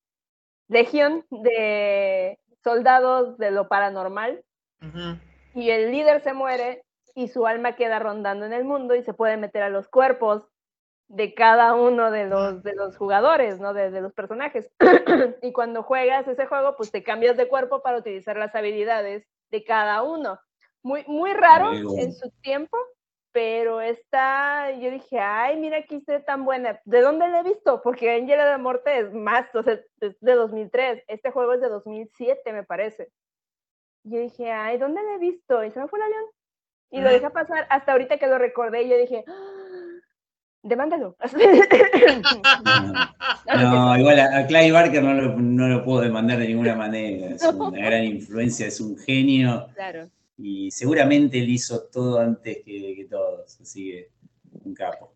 legión de soldados de lo paranormal. Uh -huh. Y el líder se muere y su alma queda rondando en el mundo y se puede meter a los cuerpos de cada uno de los, de los jugadores, ¿no? De, de los personajes. y cuando juegas ese juego, pues te cambias de cuerpo para utilizar las habilidades de cada uno. Muy, muy raro Amigo. en su tiempo, pero está, yo dije, ay, mira aquí está tan buena. ¿De dónde la he visto? Porque Angela de Morte es más, o sea, es de 2003. Este juego es de 2007, me parece. Yo dije, ay, ¿dónde la he visto? Y se me fue la león. Y lo dejé pasar hasta ahorita que lo recordé y yo dije, ¡Ah! demándalo. No, igual a, a Clive Barker no lo, no lo, puedo demandar de ninguna manera. Es una gran influencia, es un genio. Claro. Y seguramente él hizo todo antes que, que todos, así que un capo.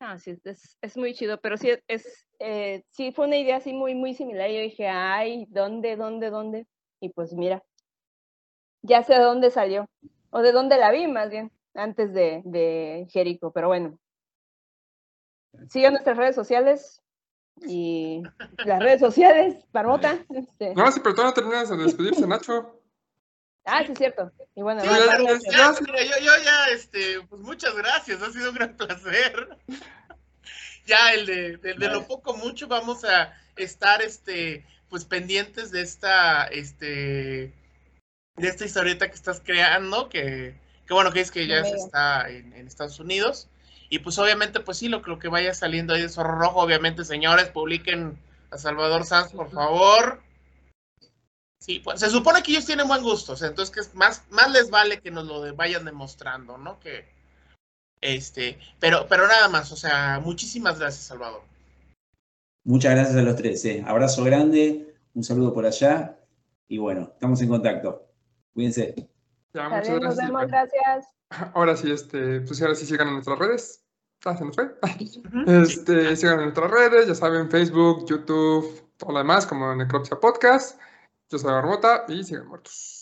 Ah, sí, es, es muy chido, pero sí, es, eh, sí fue una idea así muy, muy similar. Yo dije, ay, ¿dónde, dónde, dónde? Y pues mira, ya sé de dónde salió o de dónde la vi más bien, antes de, de Jericho, pero bueno. Sigan nuestras redes sociales y las redes sociales, Parmota. Este. No, sí, pero todavía no terminas de despedirse, Nacho. Ah, sí, es cierto. Y bueno, sí, ya, ya, ya, mira, yo, yo, ya, este, pues muchas gracias, ha sido un gran placer. ya, el de, de, de lo poco mucho, vamos a estar, este, pues pendientes de esta, este, de esta historieta que estás creando, que, que bueno, que es que ya se está en, en, Estados Unidos. Y pues obviamente, pues sí, lo, lo que vaya saliendo ahí de Zorro Rojo, obviamente, señores, publiquen a Salvador Sanz, por favor. Sí, pues se supone que ellos tienen buen gusto, o sea, entonces que es más, más les vale que nos lo de, vayan demostrando, ¿no? Que, este, pero, pero nada más, o sea, muchísimas gracias, Salvador. Muchas gracias a los tres, eh. abrazo grande, un saludo por allá, y bueno, estamos en contacto. Cuídense. Ya, muchas Nos gracias. vemos, gracias. Ahora sí, este, pues ahora sí sigan en nuestras redes. Ah, se nos fue. Este, sigan en nuestras redes, ya saben, Facebook, YouTube, todo lo demás, como Necropsia Podcast. Yo soy Barbota y sigan muertos.